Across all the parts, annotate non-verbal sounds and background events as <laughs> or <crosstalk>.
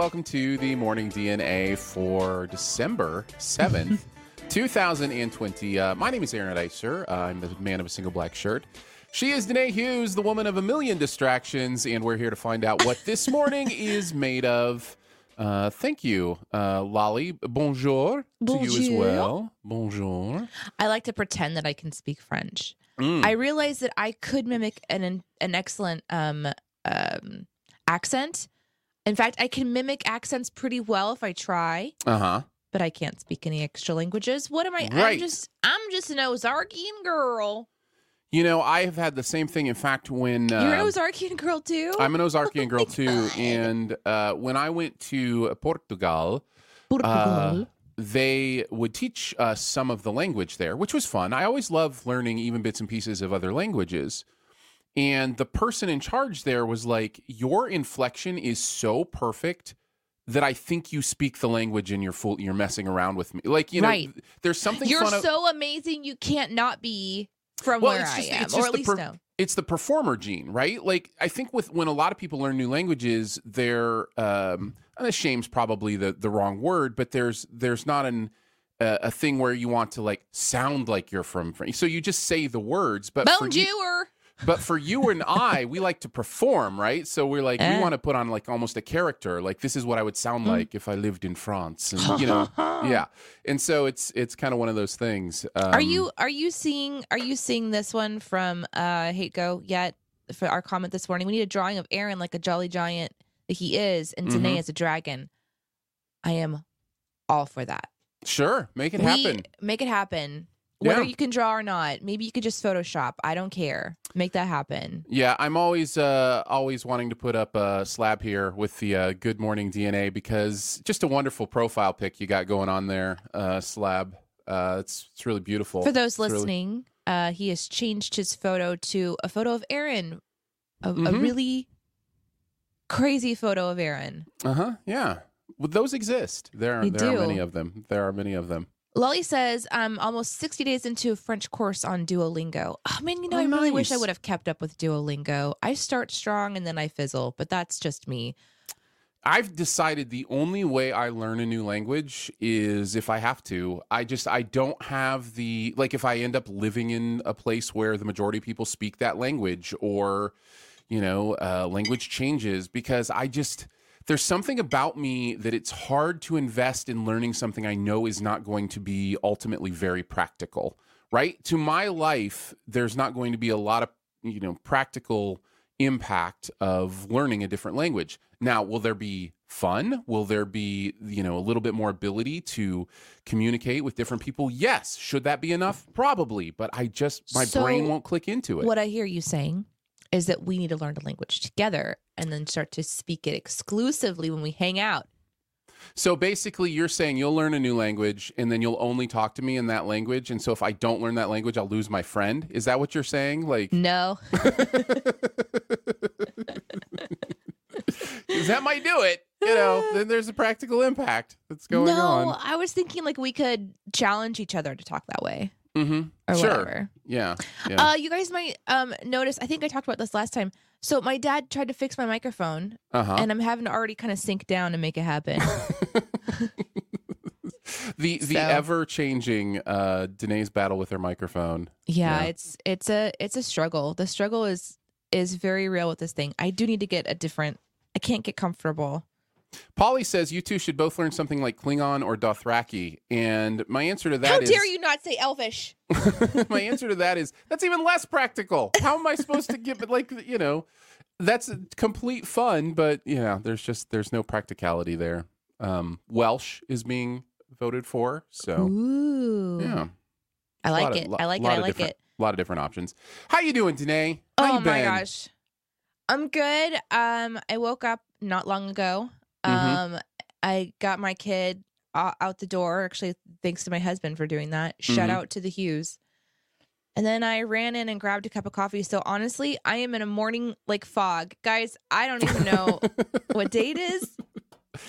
Welcome to the Morning DNA for December 7th, <laughs> 2020. Uh, my name is Aaron Eiser. Uh, I'm the man of a single black shirt. She is Danae Hughes, the woman of a million distractions, and we're here to find out what this morning <laughs> is made of. Uh, thank you, uh, Lolly. Bonjour, to you as well. Bonjour. I like to pretend that I can speak French. Mm. I realized that I could mimic an an excellent um, um, accent. In fact, I can mimic accents pretty well if I try, Uh huh. but I can't speak any extra languages. What am I? Right. I'm just I'm just an Ozarkian girl. You know, I have had the same thing. In fact, when uh, You're an Ozarkian girl too. I'm an <laughs> Ozarkian girl my too, God. and uh, when I went to Portugal, Portugal. uh, they would teach us some of the language there, which was fun. I always love learning even bits and pieces of other languages. And the person in charge there was like, "Your inflection is so perfect that I think you speak the language and you're full. You're messing around with me. Like you know, Right. there's something You're fun. of- so amazing. You can't not be from Well, where I just- am, it's or at least per- no. it's the performer gene, right? Like I think with when a lot of people learn new languages, they're um unashamed's probably the the wrong word, but there's there's not an uh, a thing where you want to like sound like you're from France. So you just say the words, but for you, Bonjour. But for you and I, we like to perform, right? So we're like we Eh. want to put on like almost a character. Like this is what I would sound Mm. like if I lived in France, and you know, <laughs> yeah. And so it's it's kind of one of those things. Um, Are you are you seeing are you seeing this one from uh Hate Go yet for our comment this morning? We need a drawing of Aaron like a jolly giant that he is, and Danae Mhm. as a dragon. I am all for that. sure make it We- happen? Make it happen. Whether Yeah. you can draw or not, maybe you could just Photoshop. I don't care. Make that happen. Yeah, I'm always uh, always wanting to put up a slab here with the uh, Good Morning DNA because just a wonderful profile pic you got going on there, uh, slab. Uh, it's it's really beautiful. For those It's really- listening, uh, he has changed his photo to a photo of Aaron, a, a Mhm. really crazy photo of Aaron. uh huh. Yeah, well, those exist. There They there are many of them. There are many of them. Lolly says, I'm almost 60 days into a French course on Duolingo. Oh, man, you know, Oh, I really wish I would have kept up with Duolingo. I start strong and then I fizzle, but that's just me. I've decided the only way I learn a new language is if I have to. I just I don't have the like if I end up living in a place where the majority of people speak that language or you know, uh, language changes because I just there's something about me that it's hard to invest in learning something I know is not going to be ultimately very practical, right? To my life, there's not going to be a lot of, you know, practical impact of learning a different language. Now, will there be fun? Will there be, you know, a little bit more ability to communicate with different people? Yes. Should that be enough? Probably, but I just my So, brain won't click into it. What I hear you saying is that we need to learn a language together and then start to speak it exclusively when we hang out. So basically, you're saying you'll learn a new language and then you'll only talk to me in that language. And so if I don't learn that language, I'll lose my friend. Is that what you're saying? Like, No. <laughs> that might do it. You know, then there's a practical impact that's going no, on. I was thinking like we could challenge each other to talk that way Mm-hmm. or Sure. whatever. Yeah. Yeah. Uh, you guys might um notice. I think I talked about this last time. So my dad tried to fix my microphone, Uh huh. and I'm having to already kind of sink down and make it happen. <laughs> the the So- ever changing uh, Danae's battle with her microphone. yeah, Yeah. it's it's a it's a struggle. The struggle is is very real with this thing. I do need to get a different. I can't get comfortable Polly says you two should both learn something like Klingon or Dothraki, and my answer to that How is- dare you not say Elvish? <laughs> my answer to that is that's even less practical. How am I supposed to give it like you know? That's complete fun, but yeah, there's just there's no practicality there. Um, Welsh is being voted for, so Ooh. yeah, I like of- it. lo- I like it. I like it. A lot of different options. How you doing, Danae? How Oh you my been? gosh. I'm good. Um, I woke up not long ago. Mhm. Um, I got my kid out the door. Actually, thanks to my husband for doing that. Shout Mhm. out to the Hughes. And then I ran in and grabbed a cup of coffee. So honestly, I am in a morning like fog, guys. I don't even know what day it is.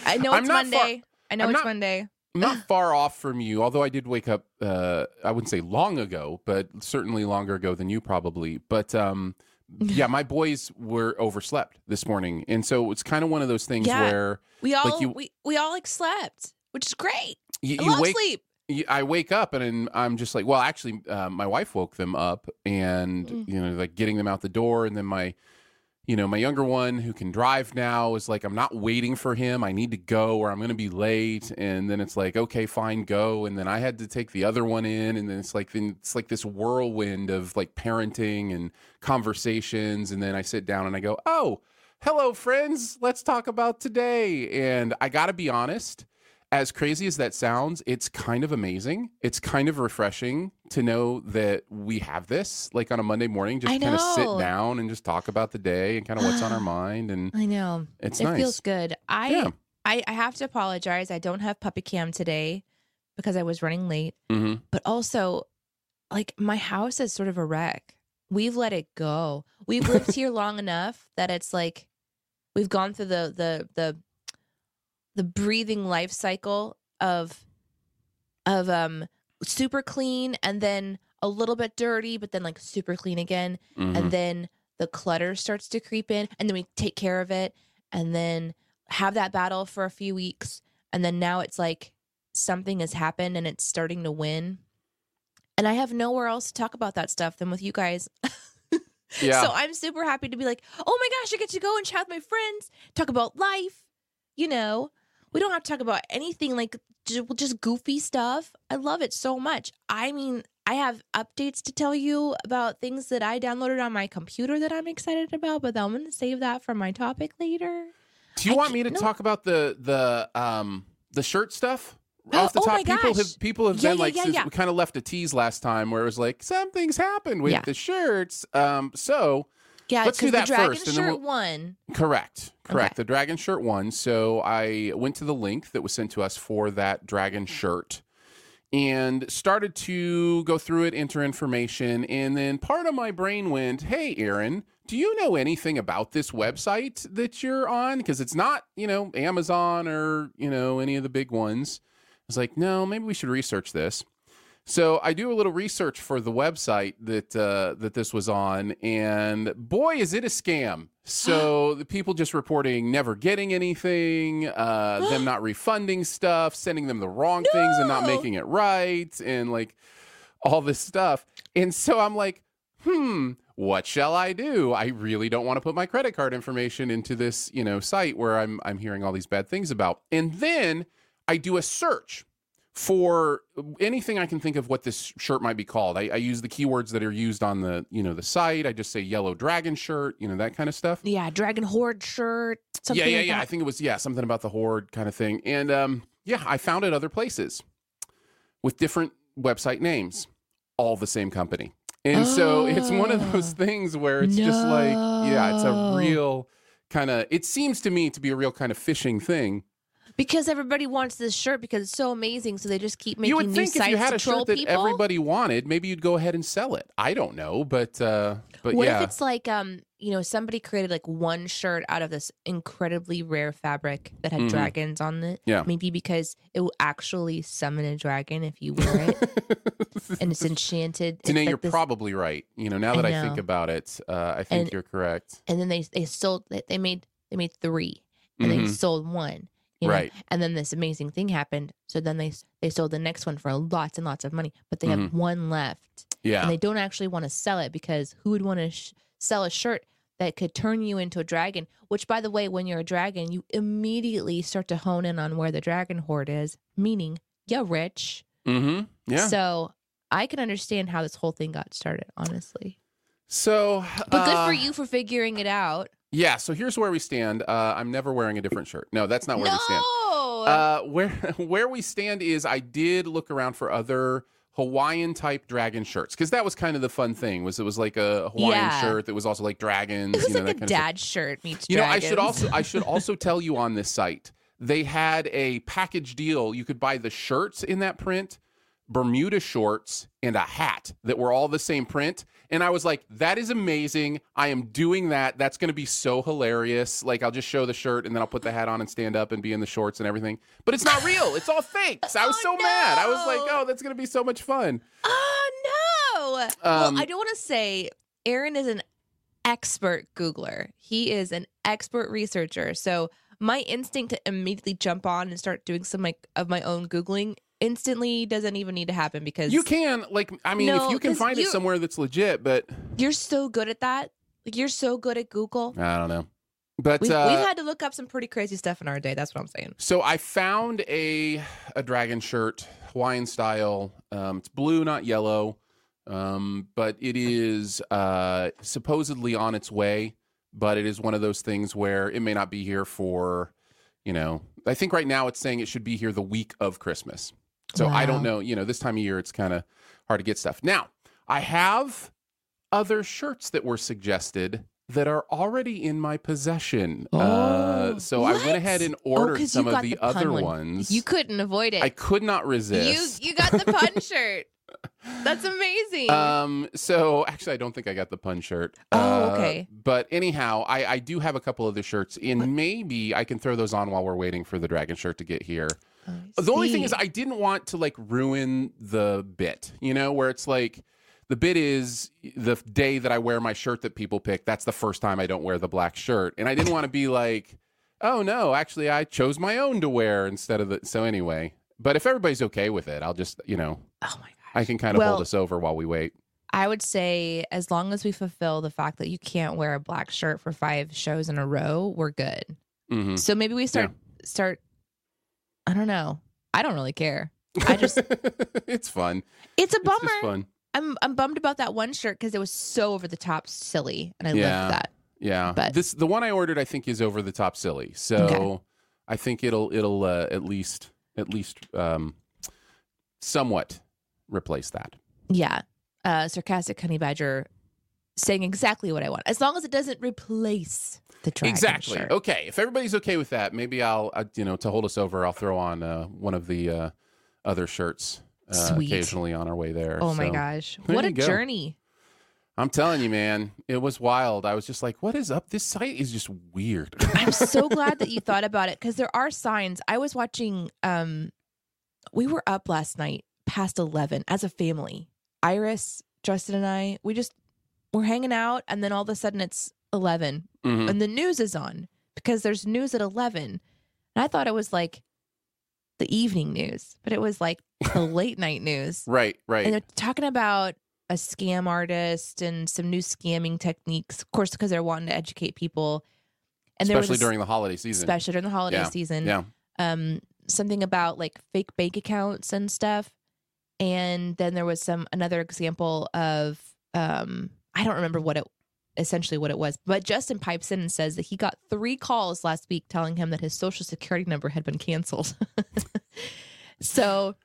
I know it's not far- Monday. I know I'm it's not- Monday. not far off from you, although I did wake up uh I wouldn't say long ago, but certainly longer ago than you probably. But um <laughs> yeah, my boys were overslept this morning. And so it's kind of one of those things Yeah. where We all you- we, we all like slept, which is great. you, I you wake sleep. you- I wake up and I'm just like, well, actually, uh, my wife woke them up, and Mm. you know, like getting them out the door, and then my, you know, my younger one who can drive now is like, I'm not waiting for him. I need to go, or I'm going to be late. And then it's like, okay, fine, go. And then I had to take the other one in, and then it's like, then it's like this whirlwind of like parenting and conversations, and then I sit down and I go, oh. Hello, friends. Let's talk about today. And I got to be honest, as crazy as that sounds, it's kind of amazing. It's kind of refreshing to know that we have this like on a Monday morning, just kind of sit down and just talk about the day and kind of what's on our <gasps> mind. And I know. it's it nice. feels good. I, Yeah. I I have to apologize. I don't have puppy cam today because I was running late. hmm But also, like my house is sort of a wreck. We've let it go. We've lived <laughs> here long enough that it's like we've gone through the the the the breathing life cycle of of um super clean and then a little bit dirty, but then like super clean again. Hmm and then the clutter starts to creep in and then we take care of it and then have that battle for a few weeks. And then now it's like something has happened and it's starting to win. And i have nowhere else to talk about that stuff than with you guys. <laughs> Yeah. so i'm super happy to be like oh my gosh i get to go and chat with my friends talk about life you know we don't have to talk about anything like just goofy stuff i love it so much i mean i have updates to tell you about things that i downloaded on my computer that i'm excited about but i'm going to save that for my topic later Do you I want me to no. talk about the the um the shirt stuff? <gasps> Off the Oh top, my people gosh. have people have Yeah, been yeah, like yeah, yeah. we kind of left a tease last time where it was like something's happened with the shirts. Um, so yeah Let's do that the dragon first, and then shirt we'll- one Correct. Correct. Okay. The dragon shirt one. So I went to the link that was sent to us for that dragon shirt and started to go through it, enter information, and then part of my brain went, "Hey, Aaron, do you know anything about this website that you're on? Because it's not, you know, Amazon or you know any of the big ones." I was like, "No, maybe we should research this." So I do a little research for the website that uh, that this was on, and boy, is it a scam! <gasps> So the people just reporting never getting anything, uh, them <gasps> not refunding stuff, sending them the wrong things and not making it right, and like all this stuff. And so I'm like, hmm, what shall I do? I really don't want to put my credit card information into this, you know, site where I'm I'm hearing all these bad things about. And then I do a search for anything I can think of what this shirt might be called. I, I use the keywords that are used on the, you know, the site. I just say yellow dragon shirt, you know, that kind of stuff. yeah dragon horde shirt something yeah, yeah, like yeah. I think it was yeah, something about the horde kind of thing. And um, yeah, I found it other places with different website names, all the same company. And so it's one of those Oh. things where it's just like, yeah, it's a real kind of. It seems to me to be a real kind of phishing thing. Because everybody wants this shirt because it's so amazing so they just keep making you would think if you had a shirt that people everybody wanted, maybe you'd go ahead and sell it. I don't know, but uh, but what yeah, if it's like um you know somebody created like one shirt out of this incredibly rare fabric that had Mhm. dragons on it Yeah. maybe because it will actually summon a dragon if you wear it <laughs> and it's enchanted It's Danae, like you're this- probably right. You know, now that I, think about it, uh, I think And- you're correct. and then they they sold they- they made they made three and they Mhm. sold one you know? Right. and then this amazing thing happened so then they they sold the next one for lots and lots of money but they Mm-hmm. have one left Yeah. and they don't actually want to sell it because who would want to sh- sell a shirt that could turn you into a dragon. Which, by the way, when you're a dragon, you immediately start to hone in on where the dragon horde is, meaning you're rich. Mm-hmm. Yeah. So I can understand how this whole thing got started, honestly. So, But good uh, for you for figuring it out. Yeah. So here's where we stand. Uh, I'm never wearing a different shirt. No, that's not where no. we stand. Uh, where <laughs> where we stand is I did look around for other Hawaiian type dragon shirts because that was kind of the fun thing. Was it was like a Hawaiian Yeah. shirt that was also like dragons. it was you know, like that a kind of stuff. dad shirt meets You know, I should also I should <laughs> also tell you on this site they had a package deal. You could buy the shirts in that print, Bermuda shorts, and a hat that were all the same print. And I was like, that is amazing. I am doing that. That's going to be so hilarious. Like, I'll just show the shirt and then I'll put the hat on and stand up and be in the shorts and everything. But it's not <laughs> real. It's all fake. So I was Oh, so mad. I was like, oh, that's going to be so much fun. Oh no! Um, well, I don't want to say Aaron is an expert Googler. He is an expert researcher. So my instinct to immediately jump on and start doing some like of my own googling instantly doesn't even need to happen because You can, like, I mean, No, if you can find it somewhere that's legit, but you're so good at that. Like you're so good at Google. I don't know. But We've, uh, we've had to look up some pretty crazy stuff in our day. That's what I'm saying. So I found a a dragon shirt, Hawaiian style. Um, it's blue, not yellow, um, but it is uh, supposedly on its way. But it is one of those things where it may not be here for, you know. I think right now it's saying it should be here the week of Christmas. So I don't know. You know, this time of year it's kind of hard to get stuff. Now I have other shirts that were suggested that are already in my possession. uh, Oh, so I went ahead and Oh, ordered you some of the, the other one. ones. You couldn't avoid it. I could not resist. you got the pun <laughs> shirt. That's amazing. Um, so actually, I don't think I got the pun shirt. Oh, Uh, okay. But anyhow, I, I do have a couple of the shirts, and maybe I can throw those on while we're waiting for the dragon shirt to get here. The only thing is. I didn't want to like ruin the bit, you know, where it's like the bit is the day that I wear my shirt that people pick. That's the first time I don't wear the black shirt, and I didn't want to be like, oh no, actually I chose my own to wear instead of the. So anyway, but if everybody's okay with it, I'll just you know oh my god. I can kind of Well- hold us over while we wait. I would say as long as we fulfill the fact that you can't wear a black shirt for five shows in a row, we're good. hmm So maybe we start start I don't know. I don't really care. I just <laughs> it's fun. it's a bummer. just fun. I'm I'm bummed about that one shirt because it was so over the top silly and I Yeah. loved that. Yeah, But- this the one I ordered I think is over the top silly. So Okay. I think it'll it'll uh, at least at least um, somewhat replace that. Yeah. Uh sarcastic honey badger saying exactly what I want. As long as it doesn't replace the dragon exactly. shirt. Okay, if everybody's okay with that, maybe I'll uh, you know to hold us over, I'll throw on uh, one of the uh, other shirts uh, occasionally on our way there. Oh my gosh. <laughs> What a go. journey. I'm telling you, man, it was wild. I was just like, what is up? This site is just weird. <laughs> I'm so <laughs> glad that you thought about it because there are signs. I was watching um we were up last night past 11 as a family. Iris, Justin and I, we just we're hanging out and then all of a sudden it's 11 Mhm. and the news is on because there's news at 11. And I thought it was like the evening news, but it was like the <laughs> late night news. Right, right. And they're talking about a scam artist and some new scamming techniques, of course, because they're wanting to educate people. And Especially during the holiday season. especially during the holiday Yeah, season. yeah. Um, something about like fake bank accounts and stuff. And then there was some another example of um, I don't remember what it essentially what it was, but Justin pipes in and says that he got three calls last week telling him that his social security number had been canceled. <laughs> so,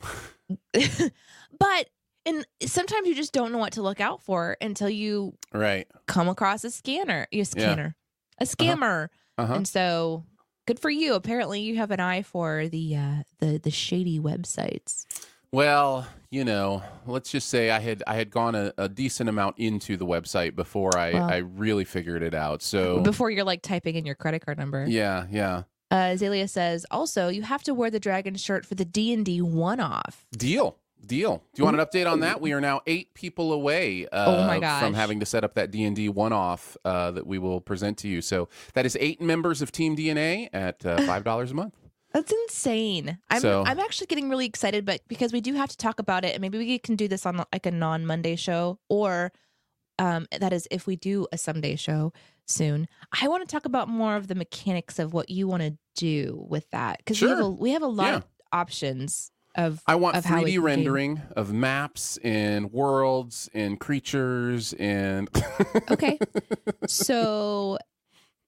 <laughs> but and sometimes you just don't know what to look out for until you Right. come across a scanner, a scanner, a scammer. Uh-huh. And so good for you. Apparently you have an eye for the uh the the shady websites. Well, you know, let's just say I had I had gone a, a decent amount into the website before I, I really figured it out. So Before you're like typing in your credit card number. yeah, yeah. Uh Azalea says also you have to wear the dragon shirt for the D and D one off. Deal. Deal. Do you want an update on that? We are now eight people away uh, Oh from having to set up that D and D one off uh, that we will present to you. So that is eight members of Team DNA at uh, five dollars a month. That's insane. I'm So- I'm actually getting really excited, but because we do have to talk about it, and maybe we can do this on like a non Monday show, or um, that is if we do a someday show soon, I want to talk about more of the mechanics of what you want to do with that because we have a Sure. we have a lot of options of I want of how we 3D can game. rendering of maps and worlds and creatures and <laughs> Okay. <laughs> So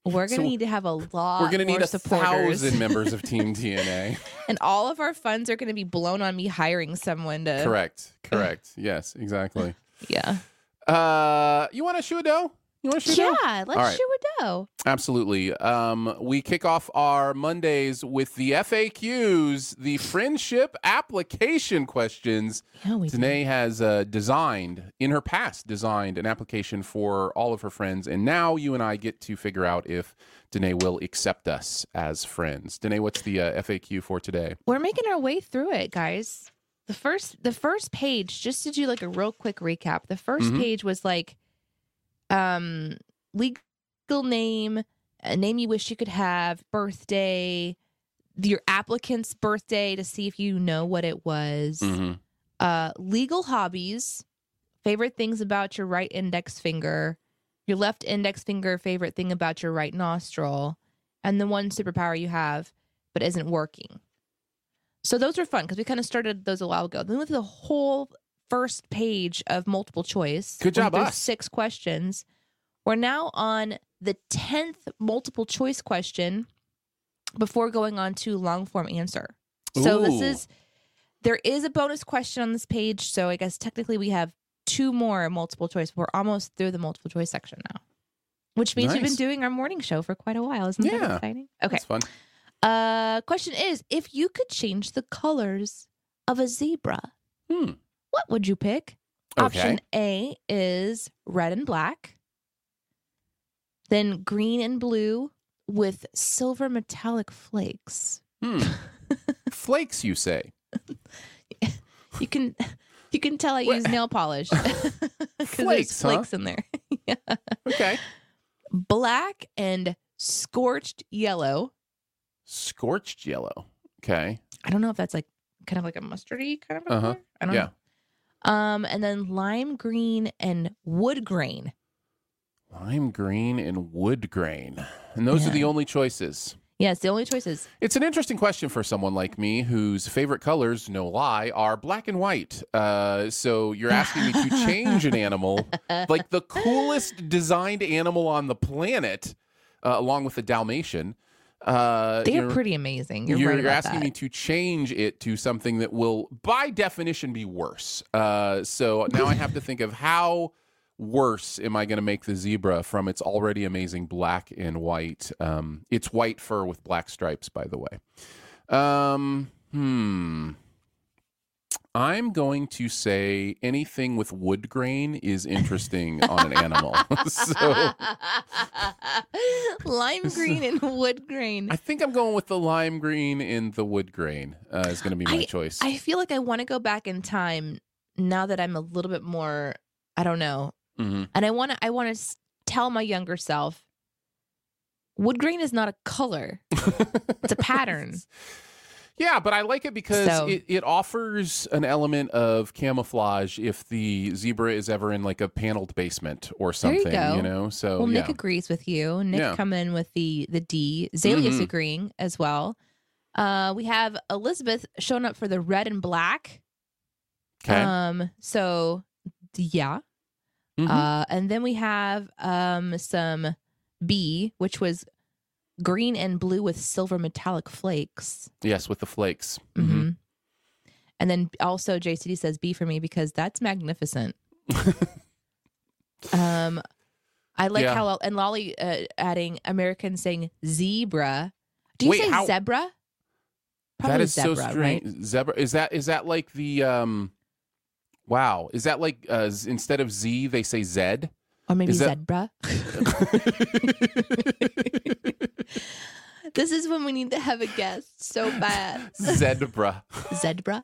we're gonna So need to have a lot. we're gonna need a supporters. thousand members of <laughs> Team DNA. and all of our funds are gonna be blown on me hiring someone to. Correct. Correct. Yes, exactly. <laughs> Yeah. Uh, you want to shoe a dough? You want to shoe a dough? Yeah. Let's All right. shoot a dough. Absolutely. Um, we kick off our Mondays with the FAQs, the friendship application questions. Yeah, we. do. Has uh, designed, in her past, designed an application for all of her friends. And now you and I get to figure out if Danae will accept us as friends. Danae, what's the uh, FAQ for today? We're making our way through it, guys. The first the first page, just to do like a real quick recap, the 1st Mhm. page was like um legal name, a name you wish you could have, birthday, your applicant's birthday to see if you know what it was. Mhm. Uh legal hobbies, favorite things about your right index finger, your left index finger, favorite thing about your right nostril, and the one superpower you have but isn't working. So those are fun because we kind of started those a while ago. Then with the whole first page of multiple choice. Good job, us. Six questions. We're now on the tenth multiple choice question before going on to long form answer. So this is there is a bonus question on this page. So I guess technically we have two more multiple choice. We're almost through the multiple choice section now. Which means we've been doing our morning show for quite a while. Isn't that exciting? Okay. That's fun. Uh question is if you could change the colors of a zebra, Hmm. What would you pick? Okay. Option A is red and black. Then green and blue with silver metallic flakes. Hmm. <laughs> Flakes, you say? <laughs> You can you can tell I use nail polish <laughs> there's Flakes, huh? in there. yeah. Okay. Black and scorched yellow. Scorched yellow. Okay. I don't know if that's like kind of like a mustardy kind of. Uh-huh. color. I don't Yeah. know. Um, and then lime green and wood grain. Lime green and wood grain. And those are the only choices. Yes, the only choices. It's an interesting question for someone like me whose favorite colors, no lie, are black and white. Uh, so you're <laughs> asking me to change an animal, like the coolest designed animal on the planet, uh, along with the Dalmatian. Uh, They're pretty amazing. You're, You're, right you're asking that. me to change it to something that will, by definition, be worse. Uh, so now I have to think of how worse am I going to make the zebra from its already amazing black and white. Um, it's white fur with black stripes, by the way. Um, hmm. I'm going to say anything with wood grain is interesting on an animal. <laughs> so <laughs> lime green and wood grain. I think I'm going with the lime green and the wood grain uh, is going to be my choice. I feel like I want to go back in time now that I'm a little bit more. I don't know, hmm and I want to. I want to tell my younger self, wood grain is not a color; <laughs> it's a pattern. Yeah, but I like it because So- it, it offers an element of camouflage if the zebra is ever in like a paneled basement or something. There you go. know? So, well, yeah. Nick agrees with you. Nick Yeah. come in with the the D. Zalia's Mhm. agreeing as well. Uh, we have Elizabeth showing up for the red and black. okay. Um, so yeah. Mhm. Uh, and then we have um some B, which was green and blue with silver metallic flakes. yes, with the flakes. hmm Mhm. And then also JCD says B for me because that's magnificent. <laughs> um, I like Yeah. how and Lolly uh, adding American saying zebra. Do you Wait, say how- zebra? that is zebra, so right? strange. Zebra is that is that like the um Wow, is that like uh, instead of Z they say Z? Or maybe Is that- zebra. <laughs> <laughs> this is when we need to have a guest so bad. Zebra. Zebra.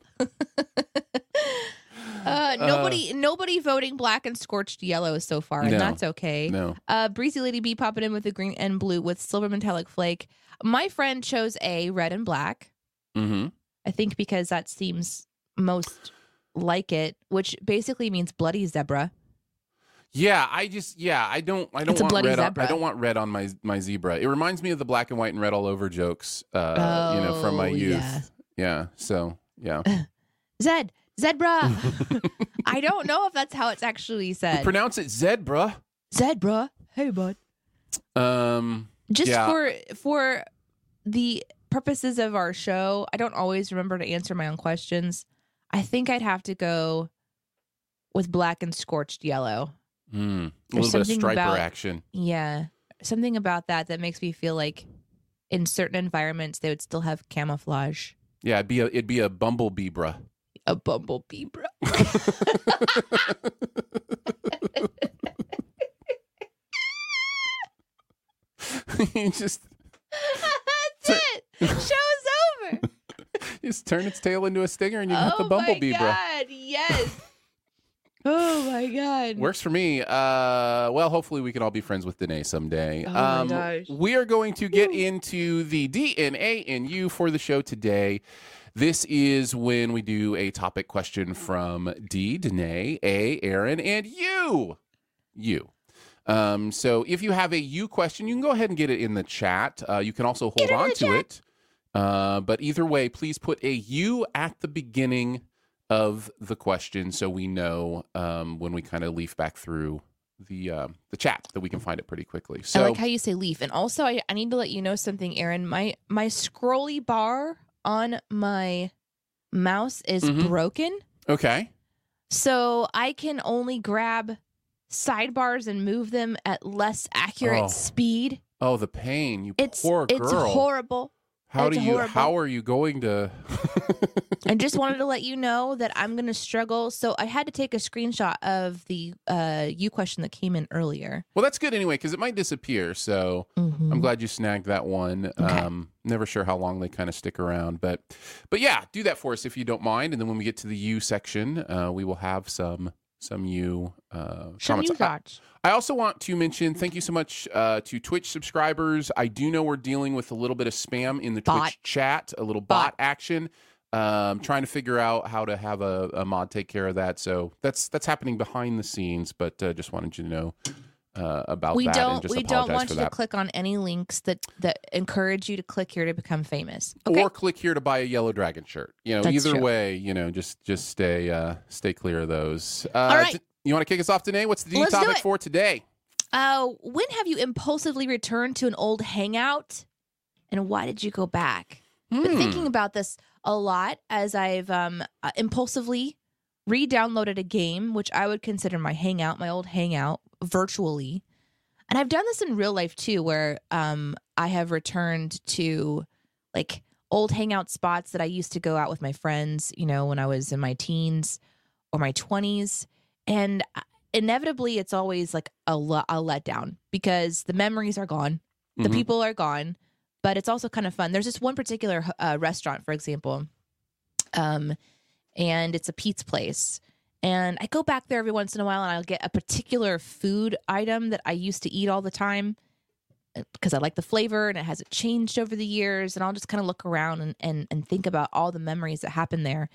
Uh, nobody, nobody voting black and scorched yellow so far, and No. that's okay. No. Uh, Breezy Lady B popping in with the green and blue with silver metallic flake. My friend chose A, red and black. Mm-hmm. I think because that seems most like it, which basically means bloody zebra. Yeah, I just yeah, I don't I don't It's want red. On. I don't want red on my my zebra. It reminds me of the black and white and red all over jokes. Uh, you know, from my Oh, youth. yeah. Yeah. So yeah, <laughs> Zed, zebra. <laughs> I don't know if that's how it's actually said. pronounce it zebra. Zebra. Hey, bud. Um. Just Yeah. for for the purposes of our show, I don't always remember to answer my own questions. I think I'd have to go with black and scorched yellow. Mm, a little bit of striper about- action. Yeah. Something about that that makes me feel like in certain environments they would still have camouflage. Yeah, it'd be a it'd be a bumblebee, bruh. A bumblebee, bro. <laughs> you just That's it. Show's over. <laughs> just turn its tail into a stinger and you got oh the bumblebee, my bruh. god, yes. Oh my god. Works for me. Uh, well, hopefully we can all be friends with Danae someday. Oh my um, gosh. We are going to get into the DNA in you for the show today. This is when we do a topic question from D, Danae, A, Aaron, and you. You. Um, so if you have a you question, you can go ahead and get it in the chat. Uh, you can also hold on to it. Uh, but either way, please put a you at the beginning of the question so we know um, when we kind of leaf back through the um, the chat that we can find it pretty quickly. So I like how you say leaf. And also I, I need to let you know something, Aaron. My my scrolly bar on my mouse is Mhm. broken. okay, So I can only grab sidebars and move them at less accurate Oh. speed. oh the pain, you It's poor girl. it's horrible. How do you? horrible. How are you going to? <laughs> I just wanted to let you know that I'm going to struggle. So I had to take a screenshot of the uh, you question that came in earlier. well, that's good anyway because it might disappear. So Mhm. I'm glad you snagged that one. Um, never sure how long they kind of stick around, but but yeah, do that for us if you don't mind. And then when we get to the you section, uh, we will have some some you uh, Some comments. you thoughts. I also want to mention thank you so much uh, to Twitch subscribers. I do know we're dealing with a little bit of spam in the Bot. Twitch chat, a little bot, Bot. action. Um, trying to figure out how to have a, a mod take care of that. So that's that's happening behind the scenes, but uh, just wanted you to know uh, about we that don't we don't want you that. to click on any links that that encourage you to click here to become famous. Okay. Or click here to buy a yellow dragon shirt. You know, That's either true. way, you know, just just stay uh, stay clear of those. Uh, All right. you want to kick us off today? What's the Let's topic for today? uh, when have you impulsively returned to an old hangout, and why did you go back? Been Hmm. thinking about this a lot as I've um uh, impulsively re-downloaded a game which I would consider my hangout, my old hangout, virtually. And I've done this in real life too, where um I have returned to like old hangout spots that I used to go out with my friends, you know, when I was in my teens or my 20s. And uh, inevitably it's always like a, a letdown because the memories are gone the Mhm. people are gone but it's also kind of fun there's this one particular uh, restaurant for example um and it's a pizza place and i go back there every once in a while and i'll get a particular food item that i used to eat all the time because i like the flavor and it hasn't changed over the years and i'll just kind of look around and, and and think about all the memories that happened there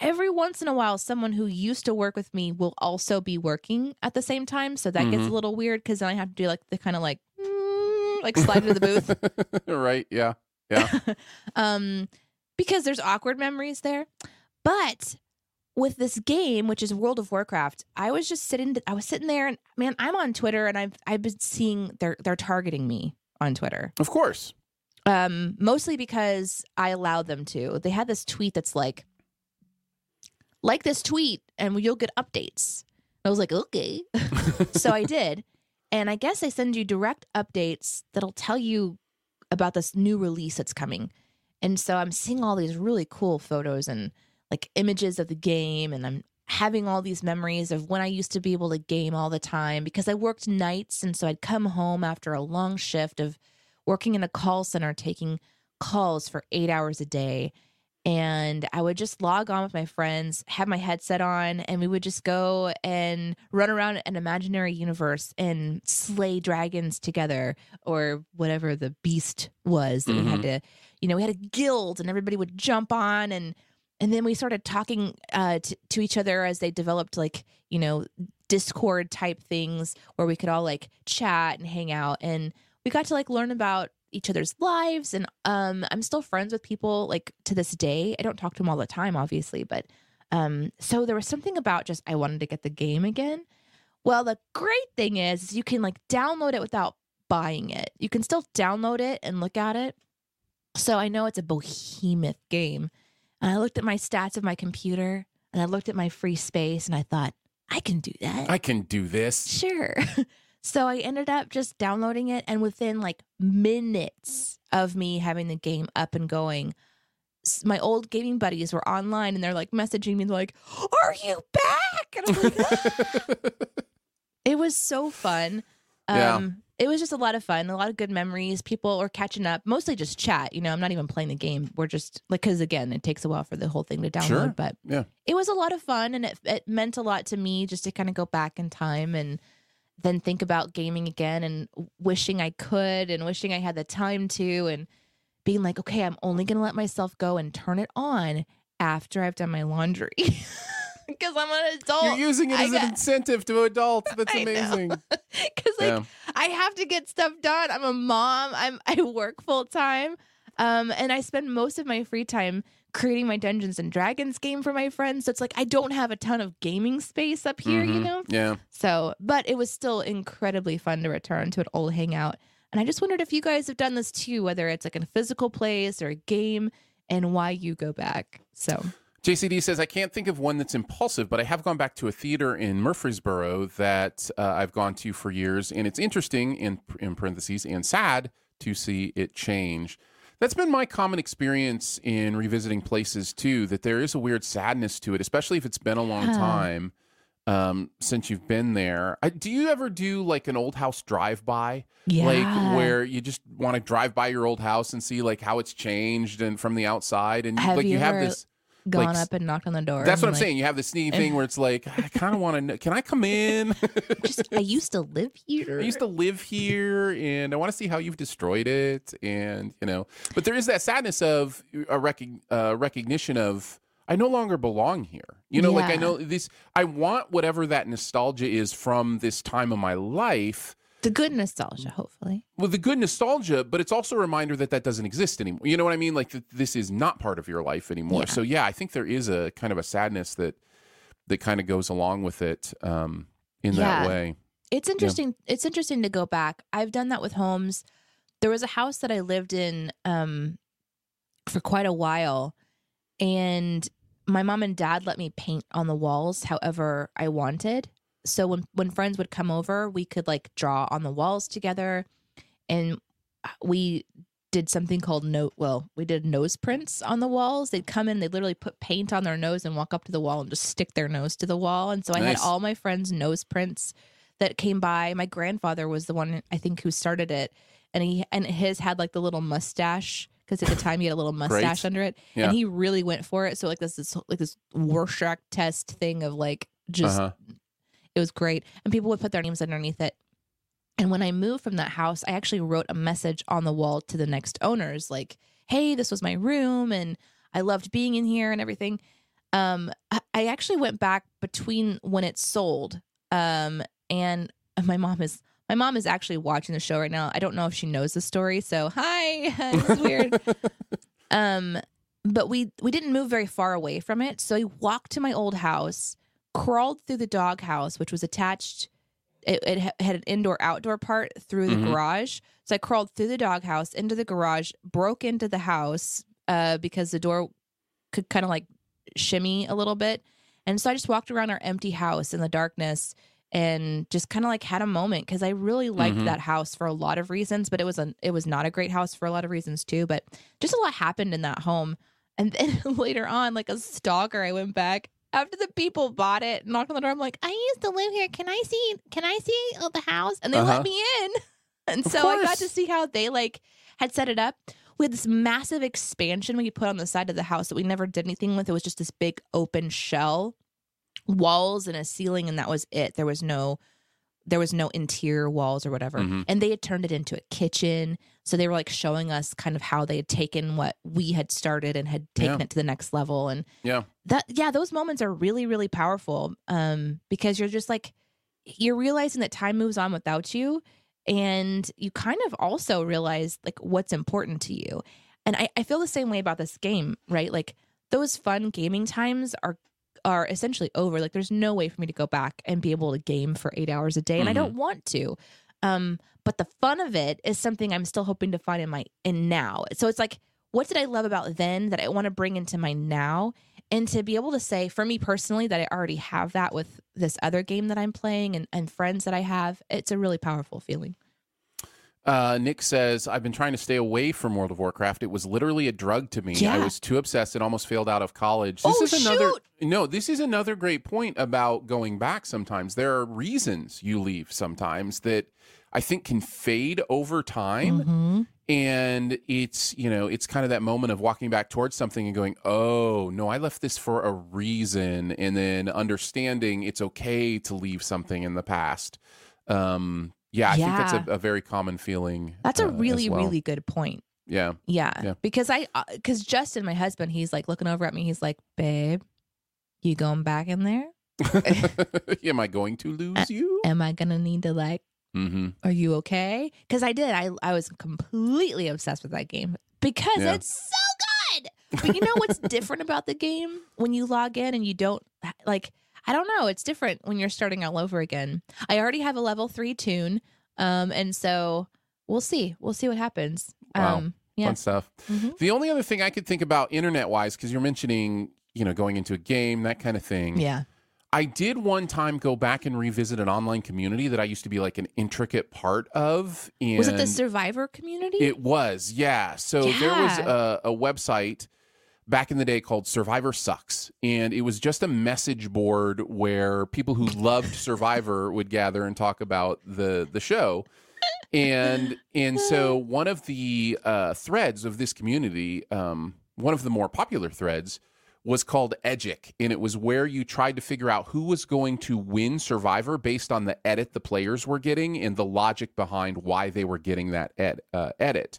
every once in a while someone who used to work with me will also be working at the same time so that gets Mhm. a little weird because then i have to do like the kind of like mm, like slide into the booth <laughs> right? Yeah. Yeah. <laughs> um because there's awkward memories there but with this game which is world of warcraft i was just sitting i was sitting there and man i'm on twitter and i've i've been seeing they're they're targeting me on twitter Of course. um mostly because i allowed them to they had this tweet that's like like this tweet and you'll get updates i was like okay <laughs> so I did. And I guess they send you direct updates that'll tell you about this new release that's coming. And so I'm seeing all these really cool photos and like images of the game. And I'm having all these memories of when I used to be able to game all the time because I worked nights. And so I'd come home after a long shift of working in a call center, taking calls for eight hours a day. And I would just log on with my friends, have my headset on, and we would just go and run around an imaginary universe and slay dragons together or whatever the beast was that we had mm-hmm. to, you know, we had a guild and everybody would jump on and and then we started talking uh, t- to each other as they developed like you know Discord type things where we could all like chat and hang out and we got to like learn about each other's lives and um I'm still friends with people like to this day. I don't talk to them all the time obviously, but um so there was something about just I wanted to get the game again. Well, the great thing is, is you can like download it without buying it. You can still download it and look at it. So I know it's a behemoth game. And I looked at my stats of my computer and I looked at my free space and I thought, I can do that. I can do this. Sure. <laughs> so I ended up just downloading it. And within like minutes of me having the game up and going, my old gaming buddies were online and they're like messaging me, like, Are you back? And I'm like, <laughs> ah. it was so fun. Yeah. Um, It was just a lot of fun, a lot of good memories. People were catching up, mostly just chat. You know, I'm not even playing the game. We're just like, because again, it takes a while for the whole thing to download, Sure. but Yeah. it was a lot of fun and it, it meant a lot to me just to kind of go back in time and then think about gaming again and wishing I could and wishing I had the time to and being like, okay, I'm only going to let myself go and turn it on after I've done my laundry. <laughs> Because I'm an adult. You're using it I as got- an incentive to adults. That's <laughs> amazing. Because like Yeah. I have to get stuff done. I'm a mom. I'm <laughs> I work full time. Um, and I spend most of my free time creating my Dungeons and Dragons game for my friends. So it's like I don't have a ton of gaming space up here, you Mhm. know? Yeah. So, but it was still incredibly fun to return to an old hangout. And I just wondered if you guys have done this too, whether it's like in a physical place or a game, and why you go back. So, JCD says, I can't think of one that's impulsive, but I have gone back to a theater in Murfreesboro that uh, I've gone to for years. And it's interesting, in, in parentheses, and sad to see it change. That's been my common experience in revisiting places too, that there is a weird sadness to it, especially if it's been a long Yeah. time um, since you've been there. I, do you ever do like an old house drive by? yeah. like where you just want to drive by your old house and see like how it's changed and from the outside and Have like you, you have ever this gone like, up and knocked on the door. that's what i'm like, saying you have this sneaky thing where it's like i kind of want to know can i come in <laughs> Just, I used to live here. i used to live here and i want to see how you've destroyed it and you know but there is that sadness of a rec- uh, recognition of i no longer belong here you know like i know this i want whatever that nostalgia is from this time of my life the good nostalgia, hopefully. well the good nostalgia, but it's also a reminder that that doesn't exist anymore. You know what I mean? Like this is not part of your life anymore. Yeah. So yeah, I think there is a kind of a sadness that that kind of goes along with it um, in Yeah. that way. It's interesting. It's interesting to go back. I've done that with homes. There was a house that I lived in um, for quite a while, and my mom and dad let me paint on the walls however I wanted. So when when friends would come over, we could like draw on the walls together, and we did something called note. Well, we did nose prints on the walls. They'd come in, they'd literally put paint on their nose and walk up to the wall and just stick their nose to the wall. And so I had all my friends' nose prints that came by. My grandfather was the one I think who started it, and he and his had like the little mustache because at the time he had a little mustache under it, Yeah. and he really went for it. So like this is like this Rorschach test thing of like just Uh-huh. It was great, and people would put their names underneath it. And when I moved from that house, I actually wrote a message on the wall to the next owners, like, "Hey, this was my room, and I loved being in here and everything." Um, I, actually went back between when it sold, um, and <laughs> my mom is my mom is actually watching the show right now. I don't know if she knows the story, so hi, <laughs> it's weird. <laughs> um, but we we didn't move very far away from it, so I walked to my old house, crawled through the dog house, which was attached. It, it had an indoor outdoor part through the Mhm. garage. So I crawled through the dog house into the garage, broke into the house uh, because the door could kind of like shimmy a little bit. And so I just walked around our empty house in the darkness and just kind of like had a moment because I really liked Mhm. that house for a lot of reasons, but it was a it was not a great house for a lot of reasons too. But just a lot happened in that home. And then <laughs> later on, like a stalker, I went back after the people bought it, knocked on the door. I'm like, I used to live here. Can I see? Can I see the house? And they Uh-huh. let me in. <laughs> And Of so I got to see how they like had set it up. We had this massive expansion we put on the side of the house that we never did anything with. It was just this big open shell, walls and a ceiling, and that was it. There was no there was no interior walls or whatever. Mhm. And they had turned it into a kitchen. So they were like showing us kind of how they had taken what we had started and had taken Yeah. it to the next level. And Yeah. that yeah, those moments are really, really powerful. Um, because you're just like you're realizing that time moves on without you and you kind of also realize like what's important to you and I, I feel the same way about this game right like those fun gaming times are are essentially over. Like there's no way for me to go back and be able to game for eight hours a day and i don't want to. Um but the fun of it is something i'm still hoping to find in my in now. So it's like what did i love about then that i want to bring into my now? And to be able to say for me personally that i already have that with this other game that i'm playing and, and friends that i have it's a really powerful feeling Uh, Nick says, I've been trying to stay away from World of Warcraft. It was literally a drug to me. I was too obsessed and almost failed out of college. This Oh, is another shoot! No, this is another great point about going back sometimes. There are reasons you leave sometimes that I think can fade over time. mm-hmm. And it's, you know, it's kind of that moment of walking back towards something and going, oh, no, I left this for a reason. And then understanding it's okay to leave something in the past. Um, yeah, I think that's a, a very common feeling. that's a uh, as really well. really good point Yeah. Yeah. Yeah. Because I, because Justin, my husband, he's like looking over at me. He's like, babe, you going back in there? <laughs> Am I going to lose you? Am I going to need to like, Mm-hmm. are you okay? Because I did. I, I was completely obsessed with that game because Yeah. it's so good. But you know what's different about the game when you log in and you don't like, I don't know. It's different when you're starting all over again. I already have a level three toon. Um, and so we'll see. We'll see what happens. Wow. Um, yeah. Fun stuff. Mhm. The only other thing I could think about internet wise, because you're mentioning, you know, going into a game, that kind of thing. Yeah. I did one time go back and revisit an online community that I used to be like an intricate part of. Was it the survivor community? It was, yeah. So there was a, a website back in the day called Survivor Sucks. And it was just a message board where people who loved <laughs> Survivor would gather and talk about the the show. And and so one of the uh, threads of this community, um, one of the more popular threads, was called Edgic, and it was where you tried to figure out who was going to win Survivor based on the edit the players were getting and the logic behind why they were getting that ed, uh, edit.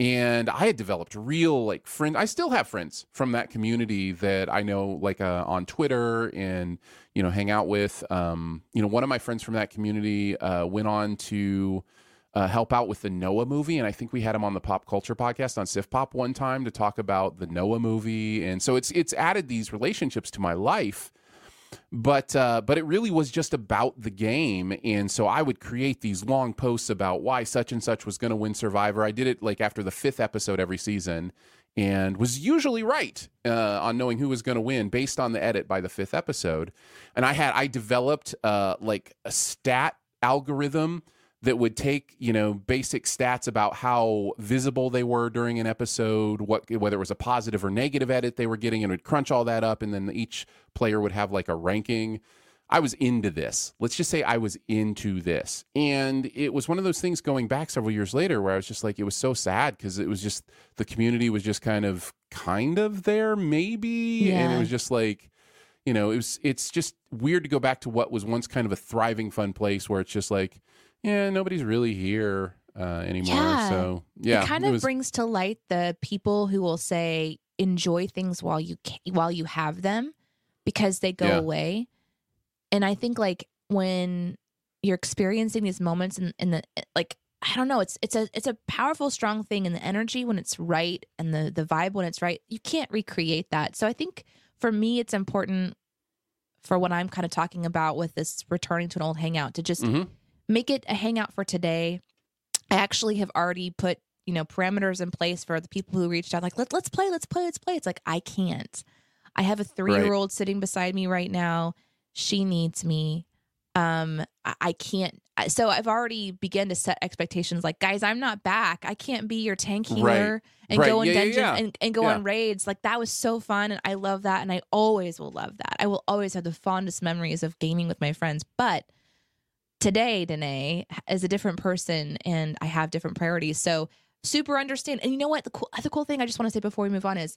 And I had developed real like friend. I still have friends from that community that I know like uh, on Twitter and you know hang out with. Um, you know, one of my friends from that community uh, went on to uh, help out with the Noah movie, and I think we had him on the Pop Culture podcast on Sif Pop one time to talk about the Noah movie, and so it's it's added these relationships to my life. But uh, but it really was just about the game, and so I would create these long posts about why such and such was going to win Survivor. I did it like after the fifth episode every season, and was usually right uh, on knowing who was going to win based on the edit by the fifth episode. And I had I developed uh, like a stat algorithm that would take you know basic stats about how visible they were during an episode what whether it was a positive or negative edit they were getting and would crunch all that up and then each player would have like a ranking. I was into this. Let's just say i was into this. And it was one of those things going back several years later where i was just like it was so sad because it was just the community was just kind of kind of there maybe? And it was just like you know it was it's just weird to go back to what was once kind of a thriving fun place where it's just like yeah, nobody's really here uh, anymore. Yeah. So yeah, it kind it of was- brings to light the people who will say enjoy things while you ca- while you have them because they go Yeah. away and i think like when you're experiencing these moments and in, the like i don't know it's it's a it's a powerful strong thing and the energy when it's right and the the vibe when it's right you can't recreate that so i think for me it's important for what i'm kind of talking about with this returning to an old hangout to just Mhm. make it a hangout for today. I actually have already put, you know, parameters in place for the people who reached out, like, Let, let's play, let's play, let's play. It's like, I can't. I have a three year old sitting beside me right now. She needs me. Um, I, can't. So I've already begun to set expectations like, guys, I'm not back. I can't be your tank Right. healer and Right. go in Yeah, yeah, dungeon yeah. And, and go Yeah. on raids. Like that was so fun. And I love that. And I always will love that. I will always have the fondest memories of gaming with my friends. But today Danae is a different person and I have different priorities. So super understand. And you know what? The cool other cool thing I just want to say before we move on is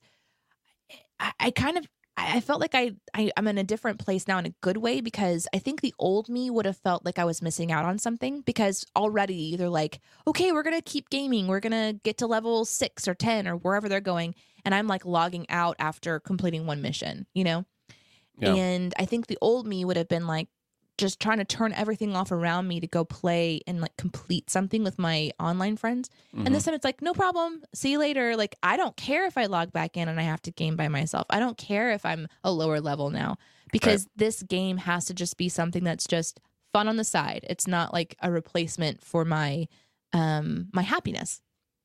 I, I kind of I felt like I, I I'm in a different place now in a good way because I think the old me would have felt like I was missing out on something because already they're like, okay, we're gonna keep gaming, we're gonna get to level six or ten or wherever they're going, and I'm like logging out after completing one mission, you know. Yeah. And I think the old me would have been like, just trying to turn everything off around me to go play and like complete something with my online friends. Mhm. And this time it's like, no problem. See you later. Like, I don't care if I log back in and I have to game by myself. I don't care if I'm a lower level now because this game has to just be something that's just fun on the side. It's not like a replacement for my um my happiness.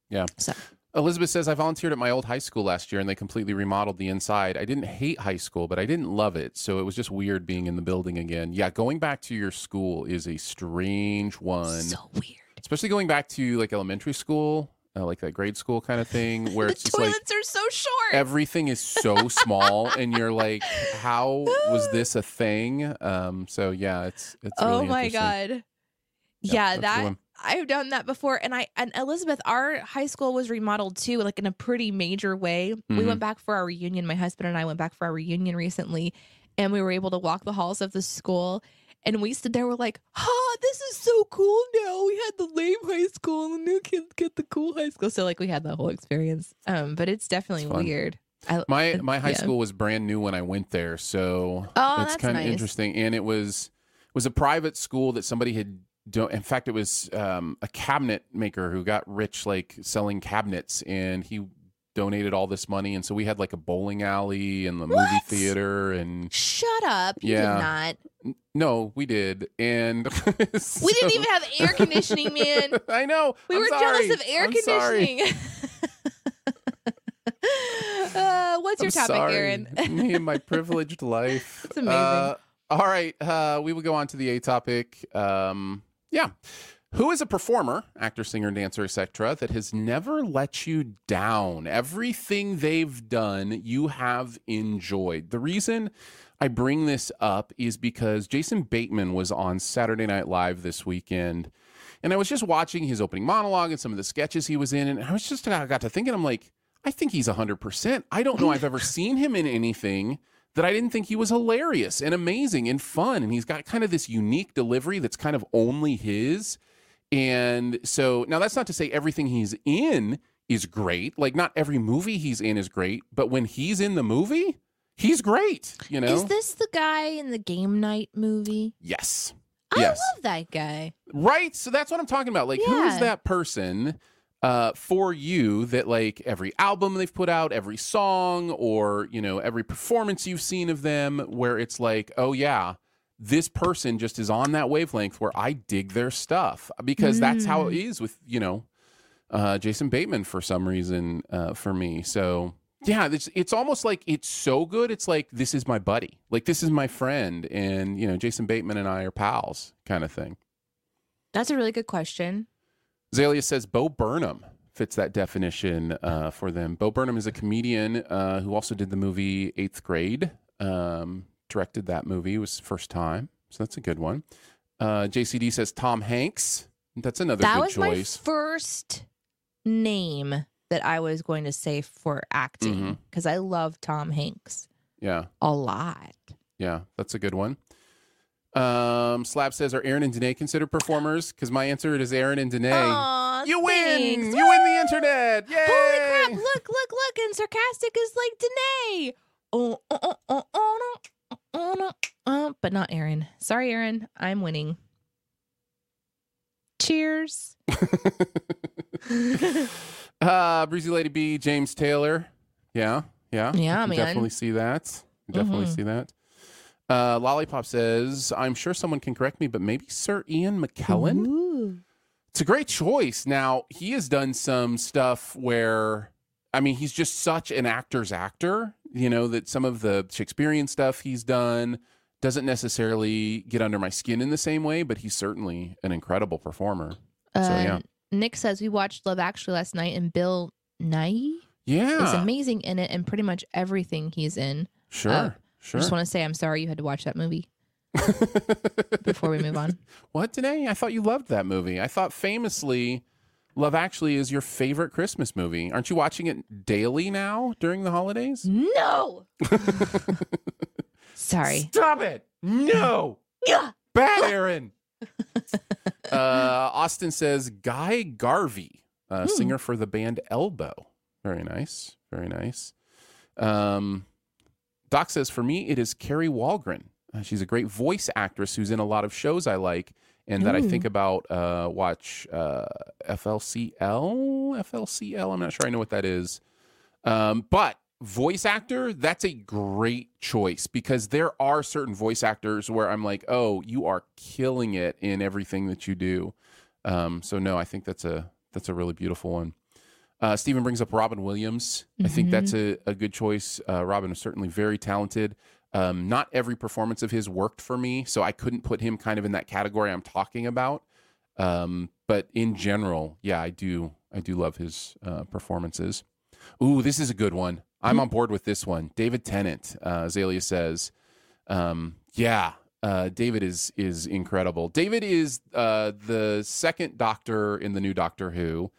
Yeah. So Elizabeth says, I volunteered at my old high school last year and they completely remodeled the inside. I didn't hate high school, but I didn't love it. So it was just weird being in the building again. Yeah, going back to your school is a strange one, so weird. especially going back to like elementary school, uh, like that grade school kind of thing, <laughs> where it's just like toilets are so short. everything is so small <laughs> and you're like, how was <laughs> this a thing? Um, so yeah, it's, it's oh really my god. Yep, yeah, that. I've done that before and I and Elizabeth our high school was remodeled too like in a pretty major way. We Mhm. went back for our reunion. My husband and I went back for our reunion recently and we were able to walk the halls of the school and we stood there we're like, "Ha, this is so cool now. We had the lame high school and the new kids get the cool high school." So like we had the whole experience. Um but it's definitely It's weird. I, My my high yeah. school was brand new when I went there, so Oh, it's that's kind of nice. interesting. And it was it was a private school that somebody had. In fact, it was um, a cabinet maker who got rich like selling cabinets, and he donated all this money. And so we had like a bowling alley and the movie theater, and Shut up. You Yeah. did not. No, we did, and <laughs> We didn't even have air conditioning, man. <laughs> I know. We I'm were sorry. jealous of air I'm conditioning. <laughs> uh, what's your I'm topic, sorry. Aaron? Me and my privileged life. It's amazing. Uh, all right. Uh, we will go on to the A topic. Um, yeah. Who is a performer, actor, singer, dancer, etc., that has never let you down? Everything they've done, you have enjoyed. The reason I bring this up is because Jason Bateman was on Saturday Night Live this weekend. And I was just watching his opening monologue and some of the sketches he was in. And I was just, I got to thinking, I'm like, I think he's 100%. I don't know I've ever seen him in anything that I didn't think he was hilarious and amazing and fun. And he's got kind of this unique delivery that's kind of only his. And so now that's not to say everything he's in is great. Like, not every movie he's in is great, but when he's in the movie, he's great, you know? Is this the guy in the game night movie? yes. I Yes. love that guy. Right. So that's what I'm talking about. Like, who is that person uh, for you that, like, every album they've put out, every song, or, you know, every performance you've seen of them, where it's like, oh, yeah, this person just is on that wavelength where I dig their stuff because that's how it is with, you know, uh, Jason Bateman for some reason uh, for me. So, yeah, it's, it's almost like it's so good. It's like, this is my buddy. Like, this is my friend. And, you know, Jason Bateman and I are pals kind of thing. That's a really good question. Zalia says Bo Burnham fits that definition uh, for them. Bo Burnham is a comedian uh, who also did the movie Eighth Grade. Um, directed that movie. It was first time, so that's a good one. Uh, JCD says Tom Hanks. That's another that good was choice. my first name that I was going to say for acting because I love Tom Hanks yeah, a lot. yeah, that's a good one. Um, Slap says, are Aaron and Danae considered performers? Because my answer is Aaron and Danae. Aw, you win! thanks. You win the internet! Yay! Holy crap! Look, look, look! And sarcastic is like Danae. Oh, oh, oh, oh, oh, no, oh, no, oh, but not Aaron. Sorry, Aaron. I'm winning. Cheers. <laughs> uh, Breezy Lady B, James Taylor. Yeah, yeah. Yeah, I man. Definitely see that. Definitely Mhm. see that. Uh, Lollipop says, I'm sure someone can correct me, but maybe Sir Ian McKellen? Ooh. It's a great choice. Now, he has done some stuff where, I mean, he's just such an actor's actor, you know, that some of the Shakespearean stuff he's done doesn't necessarily get under my skin in the same way, but he's certainly an incredible performer. So, yeah. Uh, Nick says we watched Love Actually last night, and Bill Nighy Yeah. is amazing in it, and pretty much everything he's in. Sure. Uh, sure. I just want to say I'm sorry you had to watch that movie <laughs> before we move on. What, Danae? I thought you loved that movie. I thought famously, Love Actually is your favorite Christmas movie. Aren't you watching it daily now during the holidays? No. <laughs> sorry. Stop it! No! <laughs> Yeah. Bad Aaron! uh, Austin says Guy Garvey, uh, Hmm. singer for the band Elbow. Very nice. Very nice. Um, Doc says, for me, it is Kari Wahlgren. Uh, she's a great voice actress who's in a lot of shows I like and that I think about. Uh, watch uh, FLCL, FLCL. I'm not sure I know what that is, um, but voice actor that's a great choice because there are certain voice actors where I'm like, oh, you are killing it in everything that you do. Um, so no, I think that's a that's a really beautiful one. Uh, Stephen brings up Robin Williams. I think that's a, a good choice. Uh, Robin is certainly very talented. Um, not every performance of his worked for me, so I couldn't put him kind of in that category I'm talking about. Um, but in general, yeah, I do. I do love his uh, performances. Ooh, this is a good one. I'm on board with this one. David Tennant, uh, Azalea says, um, yeah, uh, David is is incredible. David is uh, the second Doctor in the new Doctor Who.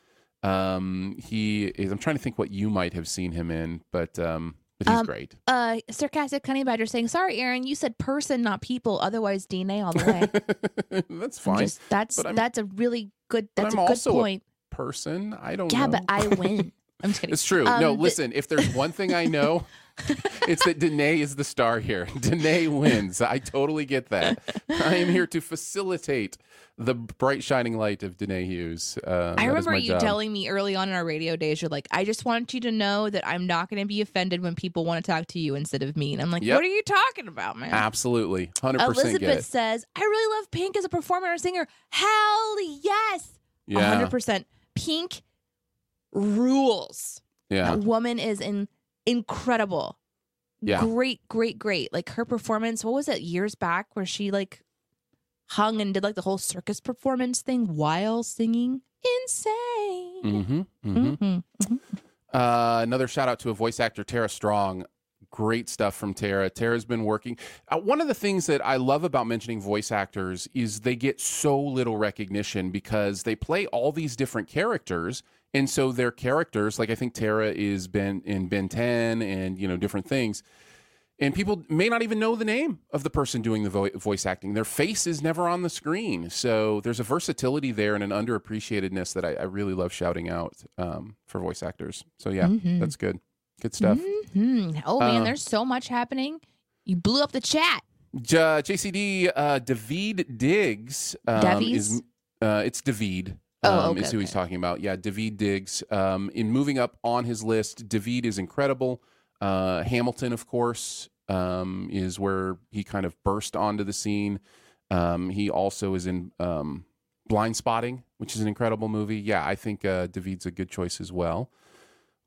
Um, he is. I'm trying to think what you might have seen him in, but um, but he's Um, great. Uh, sarcastic honey badger saying, "Sorry, Aaron, you said person, not people. Otherwise, DNA all the way." <laughs> That's fine. just- that's that's a really good. but That's I'm a good also a point. Person, I don't yeah, know. but I win. <laughs> I'm just kidding. It's true. Um, no, the- listen, if there's one thing I know, <laughs> <laughs> it's that Danae is the star here. <laughs> Danae wins. I totally get that. I am here to facilitate the bright shining light of Danae Hughes. Uh, I remember you job. telling me early on in our radio days, you're like, I just want you to know that I'm not going to be offended when people want to talk to you instead of me. And I'm like, Yep. what are you talking about, man? Absolutely. 100% get Elizabeth says, I really love Pink as a performer and singer. Hell yes. Yeah. 100%. Pink rules. Yeah. That woman is in, incredible. Yeah. Great, great, great. Like her performance, what was it years back where she like hung and did like the whole circus performance thing while singing? Insane. Mm-hmm. Mm-hmm. Mhm. Uh, another shout out to a voice actor, Tara Strong. Great stuff from Tara. Tara's been working. Uh, one of the things that I love about mentioning voice actors is they get so little recognition because they play all these different characters. And so their characters, like I think Tara is Ben in Ben 10 and, you know, different things. And people may not even know the name of the person doing the vo- voice acting. Their face is never on the screen. So there's a versatility there and an underappreciatedness that I, I really love shouting out um, for voice actors. So yeah, Mhm. that's good. Good stuff. Mhm. Oh man, Uh, there's so much happening. You blew up the chat. J- JCD uh, David Diggs um, is uh, it's Daveed. Oh, Um, okay, is who he's talking about. Yeah, Daveed Diggs. Um, in moving up on his list, Daveed is incredible. Uh, Hamilton, of course, um, is where he kind of burst onto the scene. Um, he also is in um, Blindspotting, which is an incredible movie. Yeah, I think uh, Daveed's a good choice as well.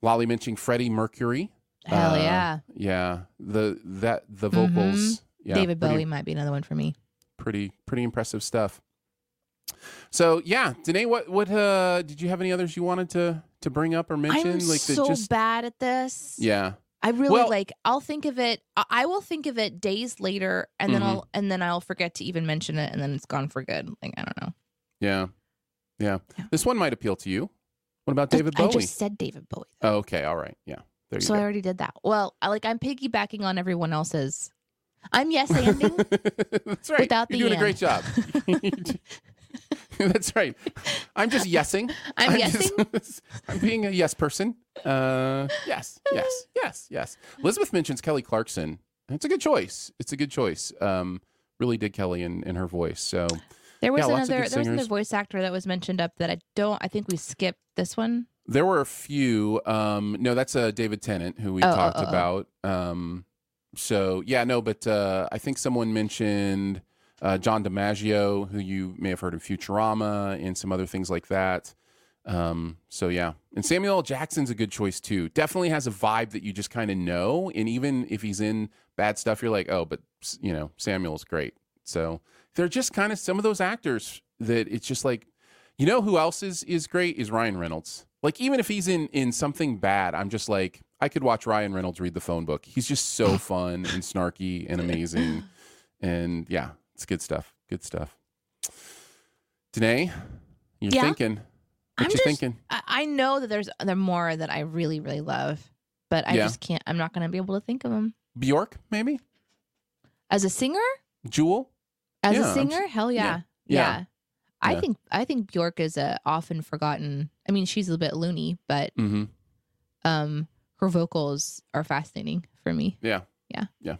Lolly mentioning Freddie Mercury. Hell Uh, yeah. Yeah, the that the vocals. Mm-hmm. David pretty- Bowie might be another one for me. pretty pretty impressive stuff. So yeah, Danae, what what uh did you have any others you wanted to to bring up or mention? I'm like so just bad at this. yeah I really Well- like. I'll think of it. I- I will think of it days later, and then Mhm. I'll and then I'll forget to even mention it, and then it's gone for good. Like I don't know. yeah yeah. Yeah. This one might appeal to you. What about David I Bowie? just said David Bowie, Oh, okay, all right, yeah. There you so I already did that. Well, I like I'm piggybacking on everyone else's. I'm yes <laughs> ending. That's right. without You're the doing a great job. <laughs> <laughs> <laughs> That's right. I'm just yesing. <laughs> I'm just- <laughs> I'm being a yes person. Uh, yes, yes, yes, yes. Elizabeth mentions Kelly Clarkson. It's a good choice. It's a good choice. Um, really dig Kelly in, in her voice. So There was Yeah, another there was another voice actor that was mentioned up that I don't I think we skipped this one. there were a few. Um, no, that's uh, David Tennant who we Oh, oh, talked oh, oh. about. Um, so yeah, no, but uh, I think someone mentioned uh, John DiMaggio, who you may have heard in Futurama and some other things like that. Um, so yeah, and Samuel L. Jackson's a good choice too. Definitely has a vibe that you just kind of know, and even if he's in bad stuff, you're like, oh, but you know, Samuel's great. So they're just kind of some of those actors that it's just like, you know, who else is is great is Ryan Reynolds. Like even if he's in in something bad, I'm just like, I could watch Ryan Reynolds read the phone book. He's just so <laughs> fun and snarky and amazing, and yeah, it's good stuff. Good stuff. Danae, you're Yeah? thinking. What I'm you just- thinking? I, know that there's there are more that I really really love, but I Yeah. just can't. I'm not going to be able to think of them Bjork, maybe? as a singer. Jewel? As Yeah, a singer, hell yeah. Yeah. yeah, I think I think Bjork is a often forgotten. I mean, she's a bit loony, but Mm-hmm. um, her vocals are fascinating for me. Yeah. Yeah. Yeah.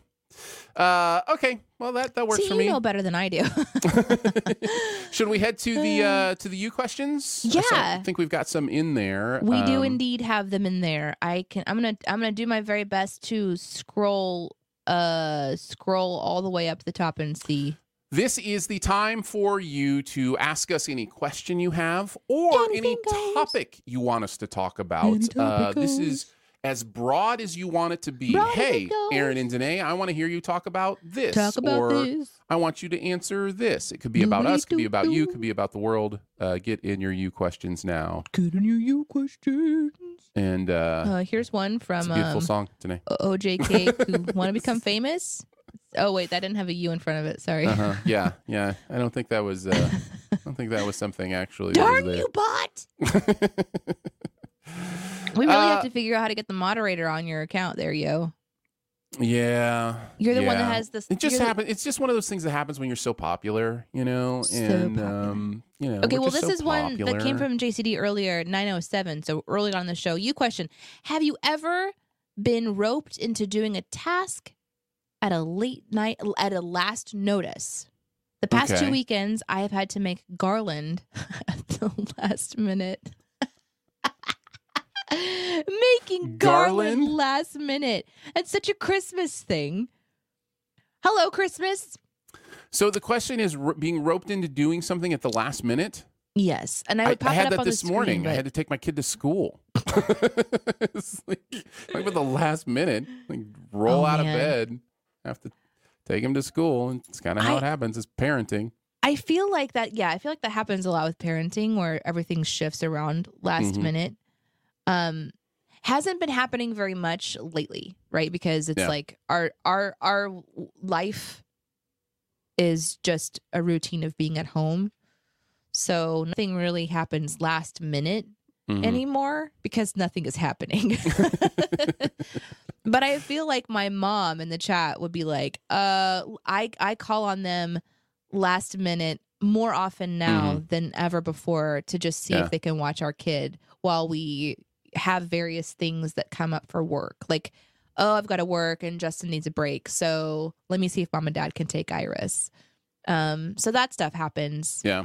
Uh, okay. Well, that that works See, for you me. know better than I do. <laughs> <laughs> Should we head to the uh, to the U questions? Yeah. I think we've got some in there. we do Um, indeed have them in there. I can. I'm gonna. I'm gonna do my very best to scroll. Uh, scroll all the way up the top and see. This is the time for you to ask us any question you have or any goes. topic you want us to talk about. Uh, this is as broad as you want it to be. Broad hey. Aaron and Danae, I want to hear you talk about this. Talk about or this. I want you to answer this. It could be about us, could be about you, it could be about the world. Uh, get in your you questions now. Get in your you questions. And uh, Uh, here's one from a beautiful um, song, Danae. OJK who want to become famous. Oh wait, that didn't have a U in front of it. Sorry. Uh-huh. Yeah, yeah. I don't think that was. Uh, I don't think that was something actually. Darn you, bot! <laughs> <laughs> We really Uh, have to figure out how to get the moderator on your account there, yo. Yeah. You're the one that has this. It just you're the- happens. It's just one of those things that happens when you're so popular, you know. So and popular. um, you know. Okay, well, this so is one that came from JCD earlier, 907. So early on in the show. You question Have you ever been roped into doing a task at a late night, at a last notice? The past Okay. two weekends, I have had to make garland <laughs> at the last minute. <laughs> <laughs> Making garland? Garland? last minute. It's such a Christmas thing. Hello, Christmas. So the question is, r- being roped into doing something at the last minute. Yes, and I I, I had up that on this screen, morning. I had to take my kid to school. <laughs> it's like, like at the last minute, like roll Oh, out man. of bed, have to take him to school, and it's kind of how I- it happens. It's parenting. I feel like that. Yeah, I feel like that happens a lot with parenting, where everything shifts around last Mhm. minute. Um, hasn't been happening very much lately, right? Because it's Yeah. like our our our life is just a routine of being at home, so nothing really happens last minute Mhm. anymore because nothing is happening. <laughs> <laughs> but I feel like my mom in the chat would be like, uh I I call on them last minute more often now than ever before to just see Yeah. if they can watch our kid while we have various things that come up for work. Like, oh, I've got to work and Justin needs a break. So let me see if mom and dad can take Iris. Um, so that stuff happens yeah.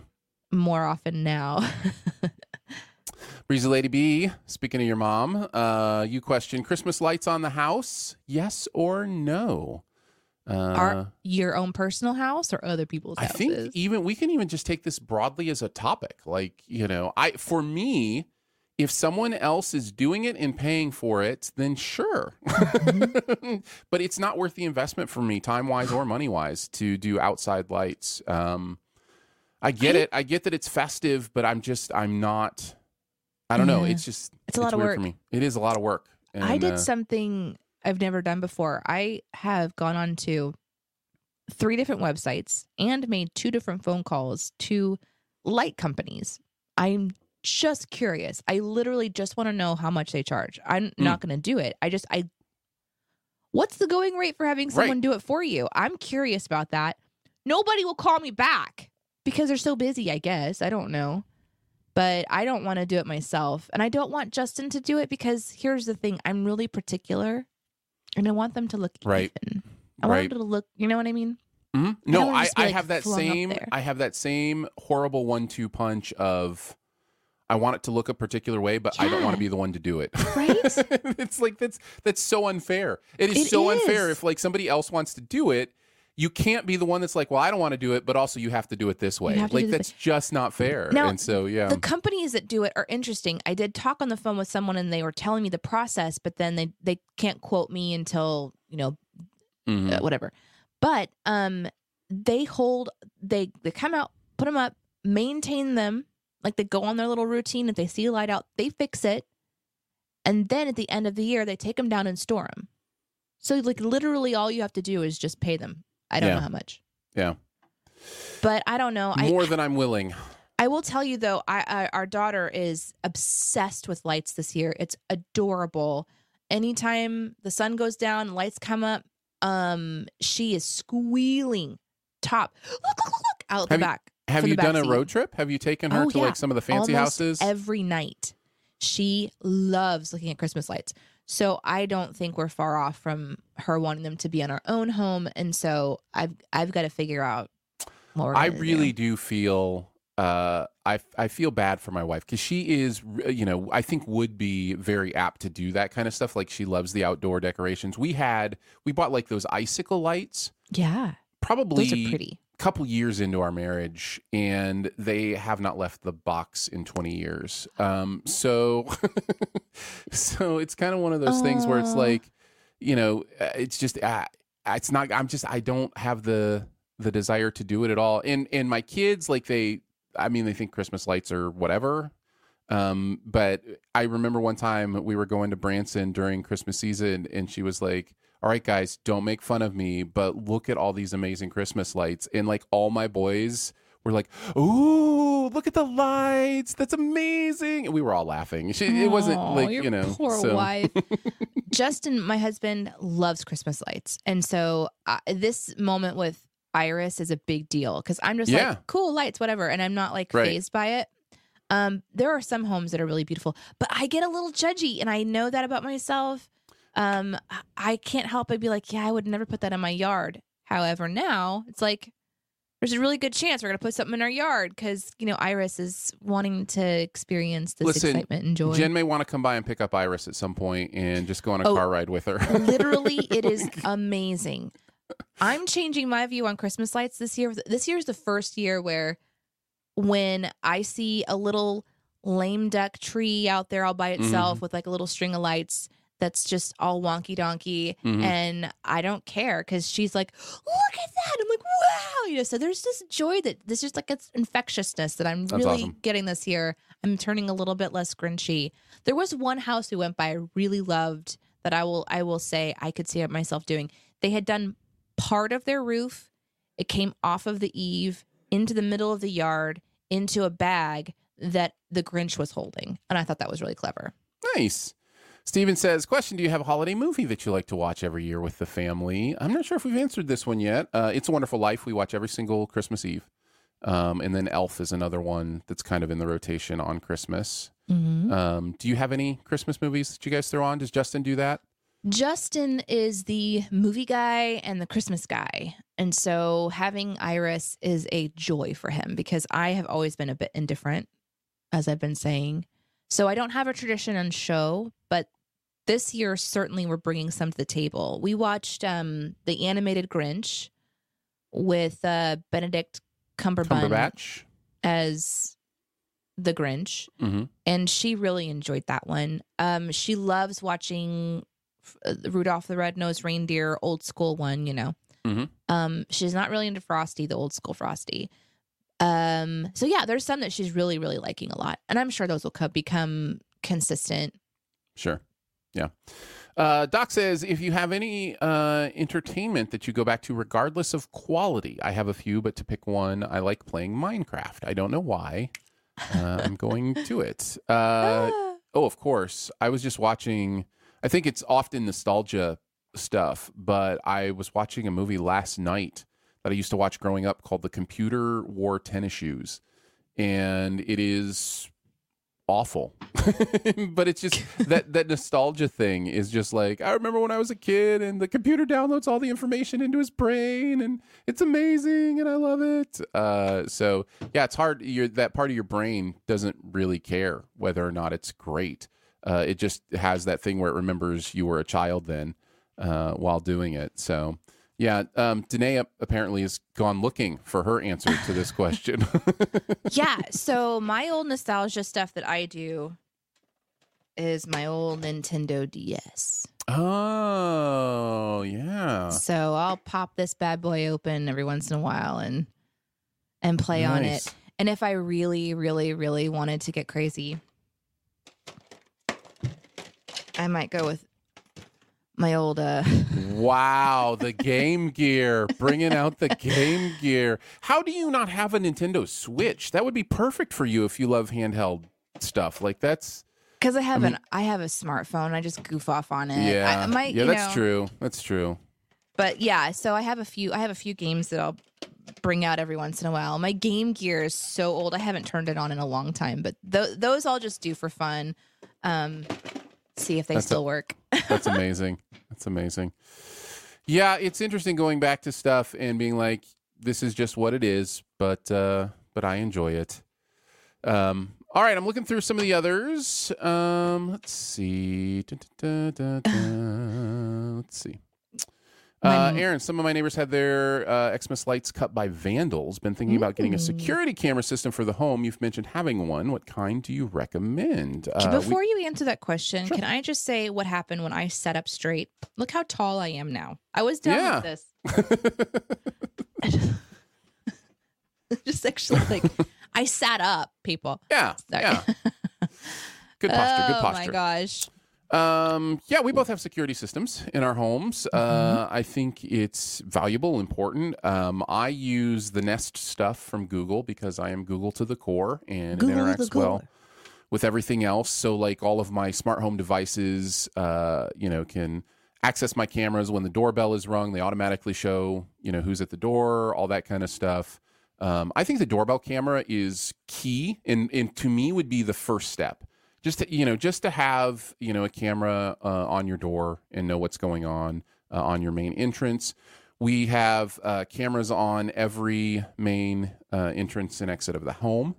more often now. <laughs> Breezy Lady B, speaking of your mom, uh, you question Christmas lights on the house, yes or no? Uh, Our your own personal house or other people's house? I houses? think even we can even just take this broadly as a topic. Like, you know, I for me, if someone else is doing it and paying for it, then sure. Mm-hmm. <laughs> but it's not worth the investment for me, time wise or money wise, to do outside lights. Um, I get I- it. I get that it's festive, but I'm just I'm not. I don't know. It's just It's a lot of work. for me. It is a lot of work. I did uh, something I've never done before. I have gone on to three different websites and made two different phone calls to light companies. I'm just curious. I literally just want to know how much they charge. I'm Hmm. not going to do it. I just I What's the going rate for having someone Right. do it for you? I'm curious about that. Nobody will call me back because they're so busy, I guess. I don't know. But I don't want to do it myself. And I don't want Justin to do it because here's the thing I'm really particular and I want them to look Right. even. I want them to look, you know what I mean? Mhm. No, wanna I, I like, have that same. I have that same horrible one two punch of I want it to look a particular way, but I don't want to be the one to do it. Right? <laughs> it's like that's that's so unfair. It is It so unfair if like somebody else wants to do it. You can't be the one that's like, well, I don't want to do it, but also you have to do it this way. Like that's just not fair. Now, and so yeah, The companies that do it are interesting. I did talk on the phone with someone and they were telling me the process, but then they they can't quote me until, you know, Mhm. uh, whatever. But um they hold they they come out, put them up, maintain them, like they go on their little routine if they see a light out, they fix it. And then at the end of the year they take them down and store them. So like literally all you have to do is just pay them. I don't Yeah. know how much. Yeah. But I don't know. I more than I'm willing. I will tell you though, I, I our daughter is obsessed with lights this year. It's adorable. Anytime the sun goes down, lights come up, um, she is squealing. Top, look, look, look, look out the Have you- back. Have you done a road trip? Have you taken her Oh, to yeah. like some of the fancy Almost houses? every night. She loves looking at Christmas lights. So I don't think we're far off from her wanting them to be in our own home. And so I've I've got to figure out what we're I really do. do feel uh I I feel bad for my wife cuz she is you know I think would be very apt to do that kind of stuff like she loves the outdoor decorations. We had we bought like those icicle lights Yeah. probably Those are pretty. Couple years into our marriage and they have not left the box in 20 years. Um so <laughs> so it's kind of one of those things where it's like you know uh, it's just uh, it's not i'm just i don't have the the desire to do it at all. And and my kids like they i mean they think christmas lights are whatever. Um but i remember one time we were going to branson during christmas season and she was like all right guys don't make fun of me but look at all these amazing christmas lights and like all my boys were like ooh look at the lights that's amazing and we were all laughing she, it wasn't like you know poor so- wife. <laughs> Justin, my husband, loves Christmas lights, and so uh, this moment with Iris is a big deal because I'm just Yeah. like, cool lights, whatever, and I'm not like Right. phased by it. Um, there are some homes that are really beautiful, but I get a little judgy, and I know that about myself. Um, I- can't help but be like, yeah, I would never put that in my yard. However, now it's like there's a really good chance we're gonna put something in our yard because you know Iris is wanting to experience this Listen, excitement and joy. Jen may want to come by and pick up Iris at some point and just go on a Oh, car ride with her. <laughs> Literally, it is <laughs> amazing. I'm changing my view on Christmas lights this year. This year is the first year where when I see a little lame duck tree out there all by itself Mm-hmm. with like a little string of lights that's just all wonky donkey Mhm. and I don't care because she's like, look at that. I'm like, wow. You know, so there's this joy that there's just like it's infectiousness that I'm That's really awesome. getting this year. I'm turning a little bit less grinchy. There was one house we went by I really loved that I will I will say I could see myself doing. They had done part of their roof. It came off of the eave into the middle of the yard into a bag that the Grinch was holding. And I thought that was really clever. Nice. Steven says, question, do you have a holiday movie that you like to watch every year with the family? I'm not sure if we've answered this one yet. Uh, it's a Wonderful Life. We watch every single Christmas Eve. Um, and then Elf is another one that's kind of in the rotation on Christmas. Mm-hmm. Um, do you have any Christmas movies that you guys throw on? Does Justin do that? Justin is the movie guy and the Christmas guy. And so having Iris is a joy for him because I have always been a bit indifferent, as I've been saying. So I don't have a tradition on show, this year certainly we're bringing some to the table. We watched um, the animated Grinch with uh, Benedict Cumberbatch, Cumberbatch? as the Grinch hmm and she really enjoyed that one. Um, she loves watching uh, Rudolph the Red-Nosed Reindeer, old school one. You know, Mhm. um, she's not really into Frosty, the old school Frosty. Um, so yeah, there's some that she's really, really liking a lot, and I'm sure those will co- become consistent. Sure. Yeah. Uh, Doc says if you have any uh, entertainment that you go back to regardless of quality, I have a few, but to pick one, I like playing Minecraft. I don't know why. Uh, I'm going to it. Uh, Ah. oh, of course. I was just watching, I think it's often nostalgia stuff, but I was watching a movie last night that I used to watch growing up called The Computer Wore Tennis Shoes. And it is awful. <laughs> but it's just that that nostalgia thing is just like I remember when I was a kid and the computer downloads all the information into his brain and it's amazing and I love it. Uh, so yeah, it's hard. You're, that part of your brain doesn't really care whether or not it's great. Uh, it just has that thing where it remembers you were a child then uh, while doing it. So yeah, um, Danae apparently has gone looking for her answer to this question. <laughs> yeah. So my old nostalgia stuff that I do is my old Nintendo DS. oh yeah. So I'll pop this bad boy open every once in a while and and play on it. And if I really, really, really wanted to get crazy, I might go with my old uh <laughs> Wow, the Game Gear, bringing out the Game Gear. How do you not have a Nintendo Switch? That would be perfect for you if you love handheld stuff. Like that's because I have I mean- an I have a smartphone. I just goof off on it. yeah, I, might, yeah, that's know, true. That's true. But yeah, so I have a few. I have a few games that I'll bring out every once in a while. My Game Gear is so old; I haven't turned it on in a long time. But th- those I'll just do for fun. Um, see if they That's a- still work. That's amazing. That's amazing. Yeah, it's interesting going back to stuff and being like, this is just what it is, but uh, but I enjoy it. Um, all right, I'm looking through some of the others. Um, let's see. Da, da, da. Let's see. Uh, Aaron, some of my neighbors had their uh, Xmas lights cut by vandals. Been thinking about getting a Mm. security camera system for the home. You've mentioned having one. What kind do you recommend? Uh, we- Before you answer that question, Sure. can I just say what happened when I sat up straight? Look how tall I am now. I was done Yeah. with this. <laughs> <laughs> just actually like I sat up, people. yeah, Sorry. yeah. <laughs> Good posture. Good posture. Oh posture. my gosh. Um, yeah, we both have security systems in our homes. Uh, I think it's valuable, important. Um, I use the Nest stuff from Google because I am Google to the core and Google it interacts well with everything else. So, like all of my smart home devices, uh, you know, can access my cameras when the doorbell is rung. They automatically show, you know, who's at the door, all that kind of stuff. Um, I think the doorbell camera is key, and and to me would be the first step. Just to, you know, just to have you know a camera uh, on your door and know what's going on uh, on your main entrance. We have uh, cameras on every main uh, entrance and exit of the home,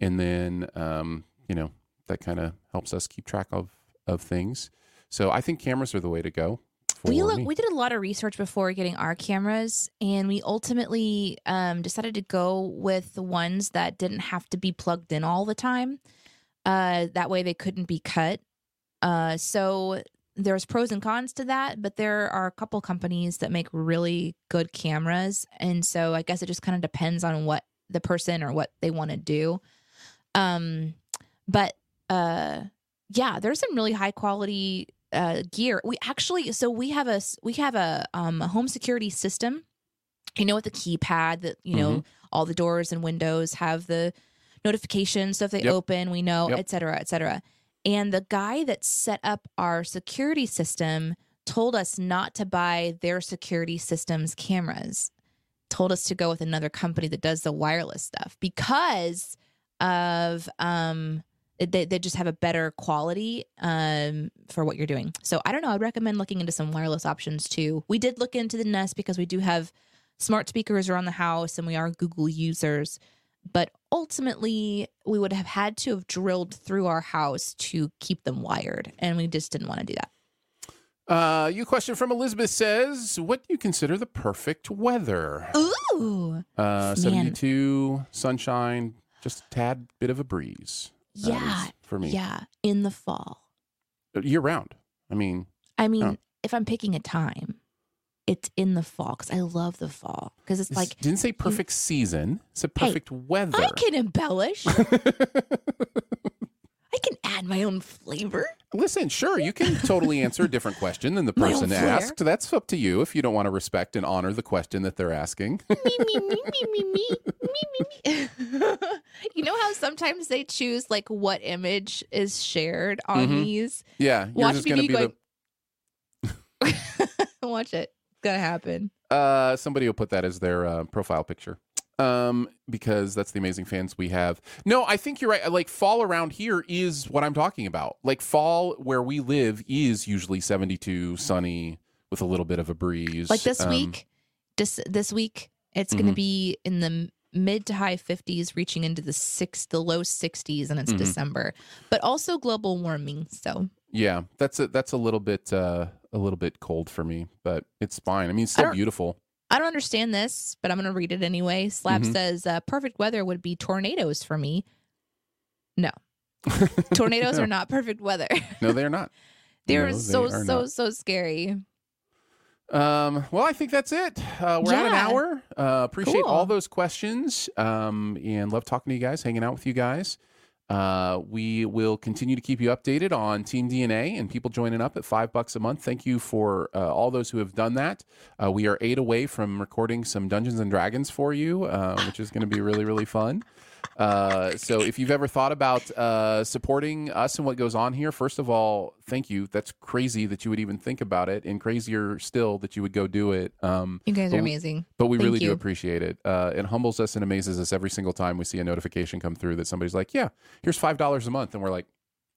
and then um, you know that kind of helps us keep track of of things. So I think cameras are the way to go. We look me. we did a lot of research before getting our cameras and we ultimately um, decided to go with the ones that didn't have to be plugged in all the time uh, that way they couldn't be cut. Uh, so there's pros and cons to that but there are a couple companies that make really good cameras. And so i guess it just kind of depends on what the person or what they want to do. Um but uh yeah there's some really high quality uh gear. We actually so we have a we have a um a home security system. You know with the keypad that you know all the doors and windows have the notifications so if they Yep. open we know Yep. et cetera et cetera and the guy that set up our security system told us not to buy their security systems cameras told us to go with another company that does the wireless stuff because of um they, they just have a better quality um for what you're doing so i don't know i'd recommend looking into some wireless options too we did look into the nest because we do have smart speakers around the house and we are google users but ultimately we would have had to have drilled through our house to keep them wired and we just didn't want to do that Uh, you question from Elizabeth says, "What do you consider the perfect weather?" ooh Uh, Man. Seventy-two, sunshine, just a tad bit of a breeze. Yeah for me, yeah in the fall year round. I mean, I mean, Oh. if I'm picking a time, it's in the fall because I love the fall because it's like didn't say perfect you, season. It's a perfect hey, weather. I can embellish. <laughs> I can add my own flavor. Listen, sure, you can totally answer a different question than the <laughs> person asked. That's up to you if you don't want to respect and honor the question that they're asking. me, me, me, me, me, me, me, me. <laughs> you know how sometimes they choose like what image is shared on mm-hmm. these? Yeah. Watch me going... the... Watch it. It's gonna happen. Uh, somebody will put that as their uh, profile picture. Um, because that's the amazing fans we have. No, I think you're right. Like fall around here is what I'm talking about. Like fall where we live is usually 72, sunny with a little bit of a breeze. Like this Um, week, this this week, it's Mhm. gonna be in the mid to high 50s, reaching into the six, the low 60s, and it's Mhm. December. But also global warming. So Yeah, that's a that's a little bit uh, a little bit cold for me, but it's fine. I mean, it's still don't- beautiful. I don't understand this, but I'm gonna read it anyway. Slab Mhm. says uh, perfect weather would be tornadoes for me. No, <laughs> tornadoes are not perfect weather. <laughs> no, they're not. They're No, they so are so not. so scary. Um, well, I think that's it. Uh, we're at an hour. Uh, appreciate Cool. all those questions. Um, and love talking to you guys, hanging out with you guys. Uh, we will continue to keep you updated on Team DNA and people joining up at five bucks a month. Thank you for uh, all those who have done that. Uh, we are eight away from recording some Dungeons and Dragons for you, uh, which is going to be really, really fun. Uh, so if you've ever thought about uh, supporting us and what goes on here, first of all, thank you. That's crazy that you would even think about it, and crazier still that you would go do it. Um, You guys are amazing. but we Thank really do appreciate it. Uh, it humbles us and amazes us every single time we see a notification come through that somebody's like, "Yeah, here's five dollars a month," and we're like,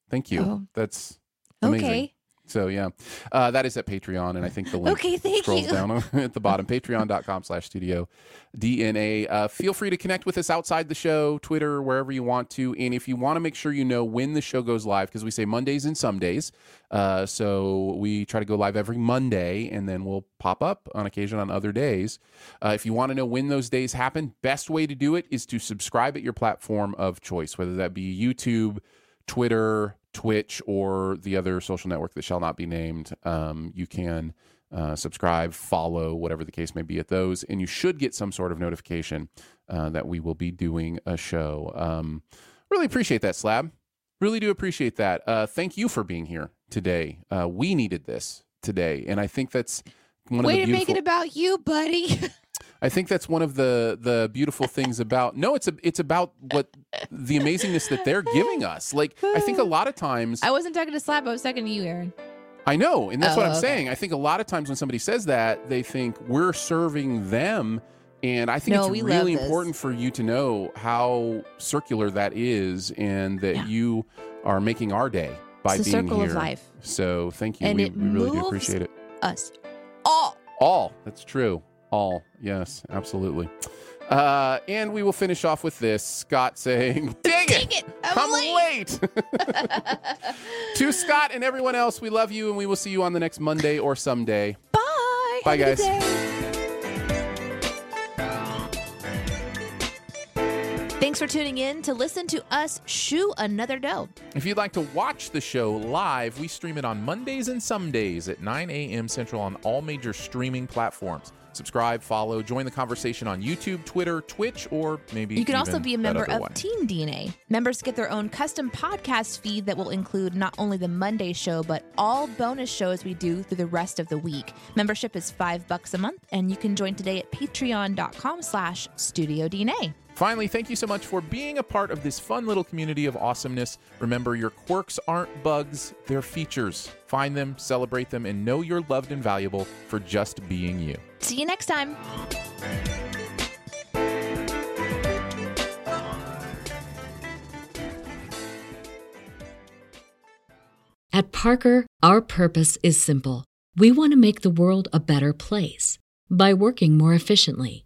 "Thank you. Oh. That's amazing." Okay. So yeah, uh, that is at Patreon, and I think the link Okay, thank scrolls you. down <laughs> at the bottom. Patreon.com slash studio DNA. Uh, feel free to connect with us outside the show, Twitter, wherever you want to. And if you want to make sure you know when the show goes live, because we say Mondays and some days. Uh, so we try to go live every Monday, and then we'll pop up on occasion on other days. Uh, if you want to know when those days happen, best way to do it is to subscribe at your platform of choice, whether that be YouTube, Twitter, Twitch, or the other social network that shall not be named. Um, you can uh, subscribe, follow, whatever the case may be at those, and you should get some sort of notification uh, that we will be doing a show. Um, really appreciate that, Slab. Really do appreciate that. Uh, thank you for being here today. Uh, we needed this today, and I think that's one Way of to the make it about you, buddy. <laughs> I think that's one of the the beautiful things about no, it's a it's about what the amazingness that they're giving us. Like I think a lot of times I wasn't talking to Slap, I was talking to you, Aaron. I know, and that's Oh, what I'm oh, okay. saying. I think a lot of times when somebody says that, they think we're serving them. And I think No, it's really important for you to know how circular that is and that Yeah. you are making our day by It's being circle here. of life. So thank you. And we, it we really do appreciate it. Us. All. That's true. All. Yes, absolutely. Uh, and we will finish off with this Scott saying, Dang <laughs> Dang it! it. I'm, late. <laughs> to Scott and everyone else, we love you and we will see you on the next Monday or someday. Bye. Bye, Have guys. For tuning in to listen to us shoe another dough. If you'd like to watch the show live, we stream it on Mondays and some days at 9 a.m. Central on all major streaming platforms. Subscribe, follow, join the conversation on YouTube, Twitter, Twitch, or maybe You can also be a member of one. Team DNA. Members get their own custom podcast feed that will include not only the Monday show, but all bonus shows we do through the rest of the week. Membership is five bucks a month, and you can join today at patreon.com slash studio DNA. Finally, thank you so much for being a part of this fun little community of awesomeness. Remember, your quirks aren't bugs, they're features. Find them, celebrate them, and know you're loved and valuable for just being you. See you next time. At Parker, our purpose is simple. We want to make the world a better place by working more efficiently,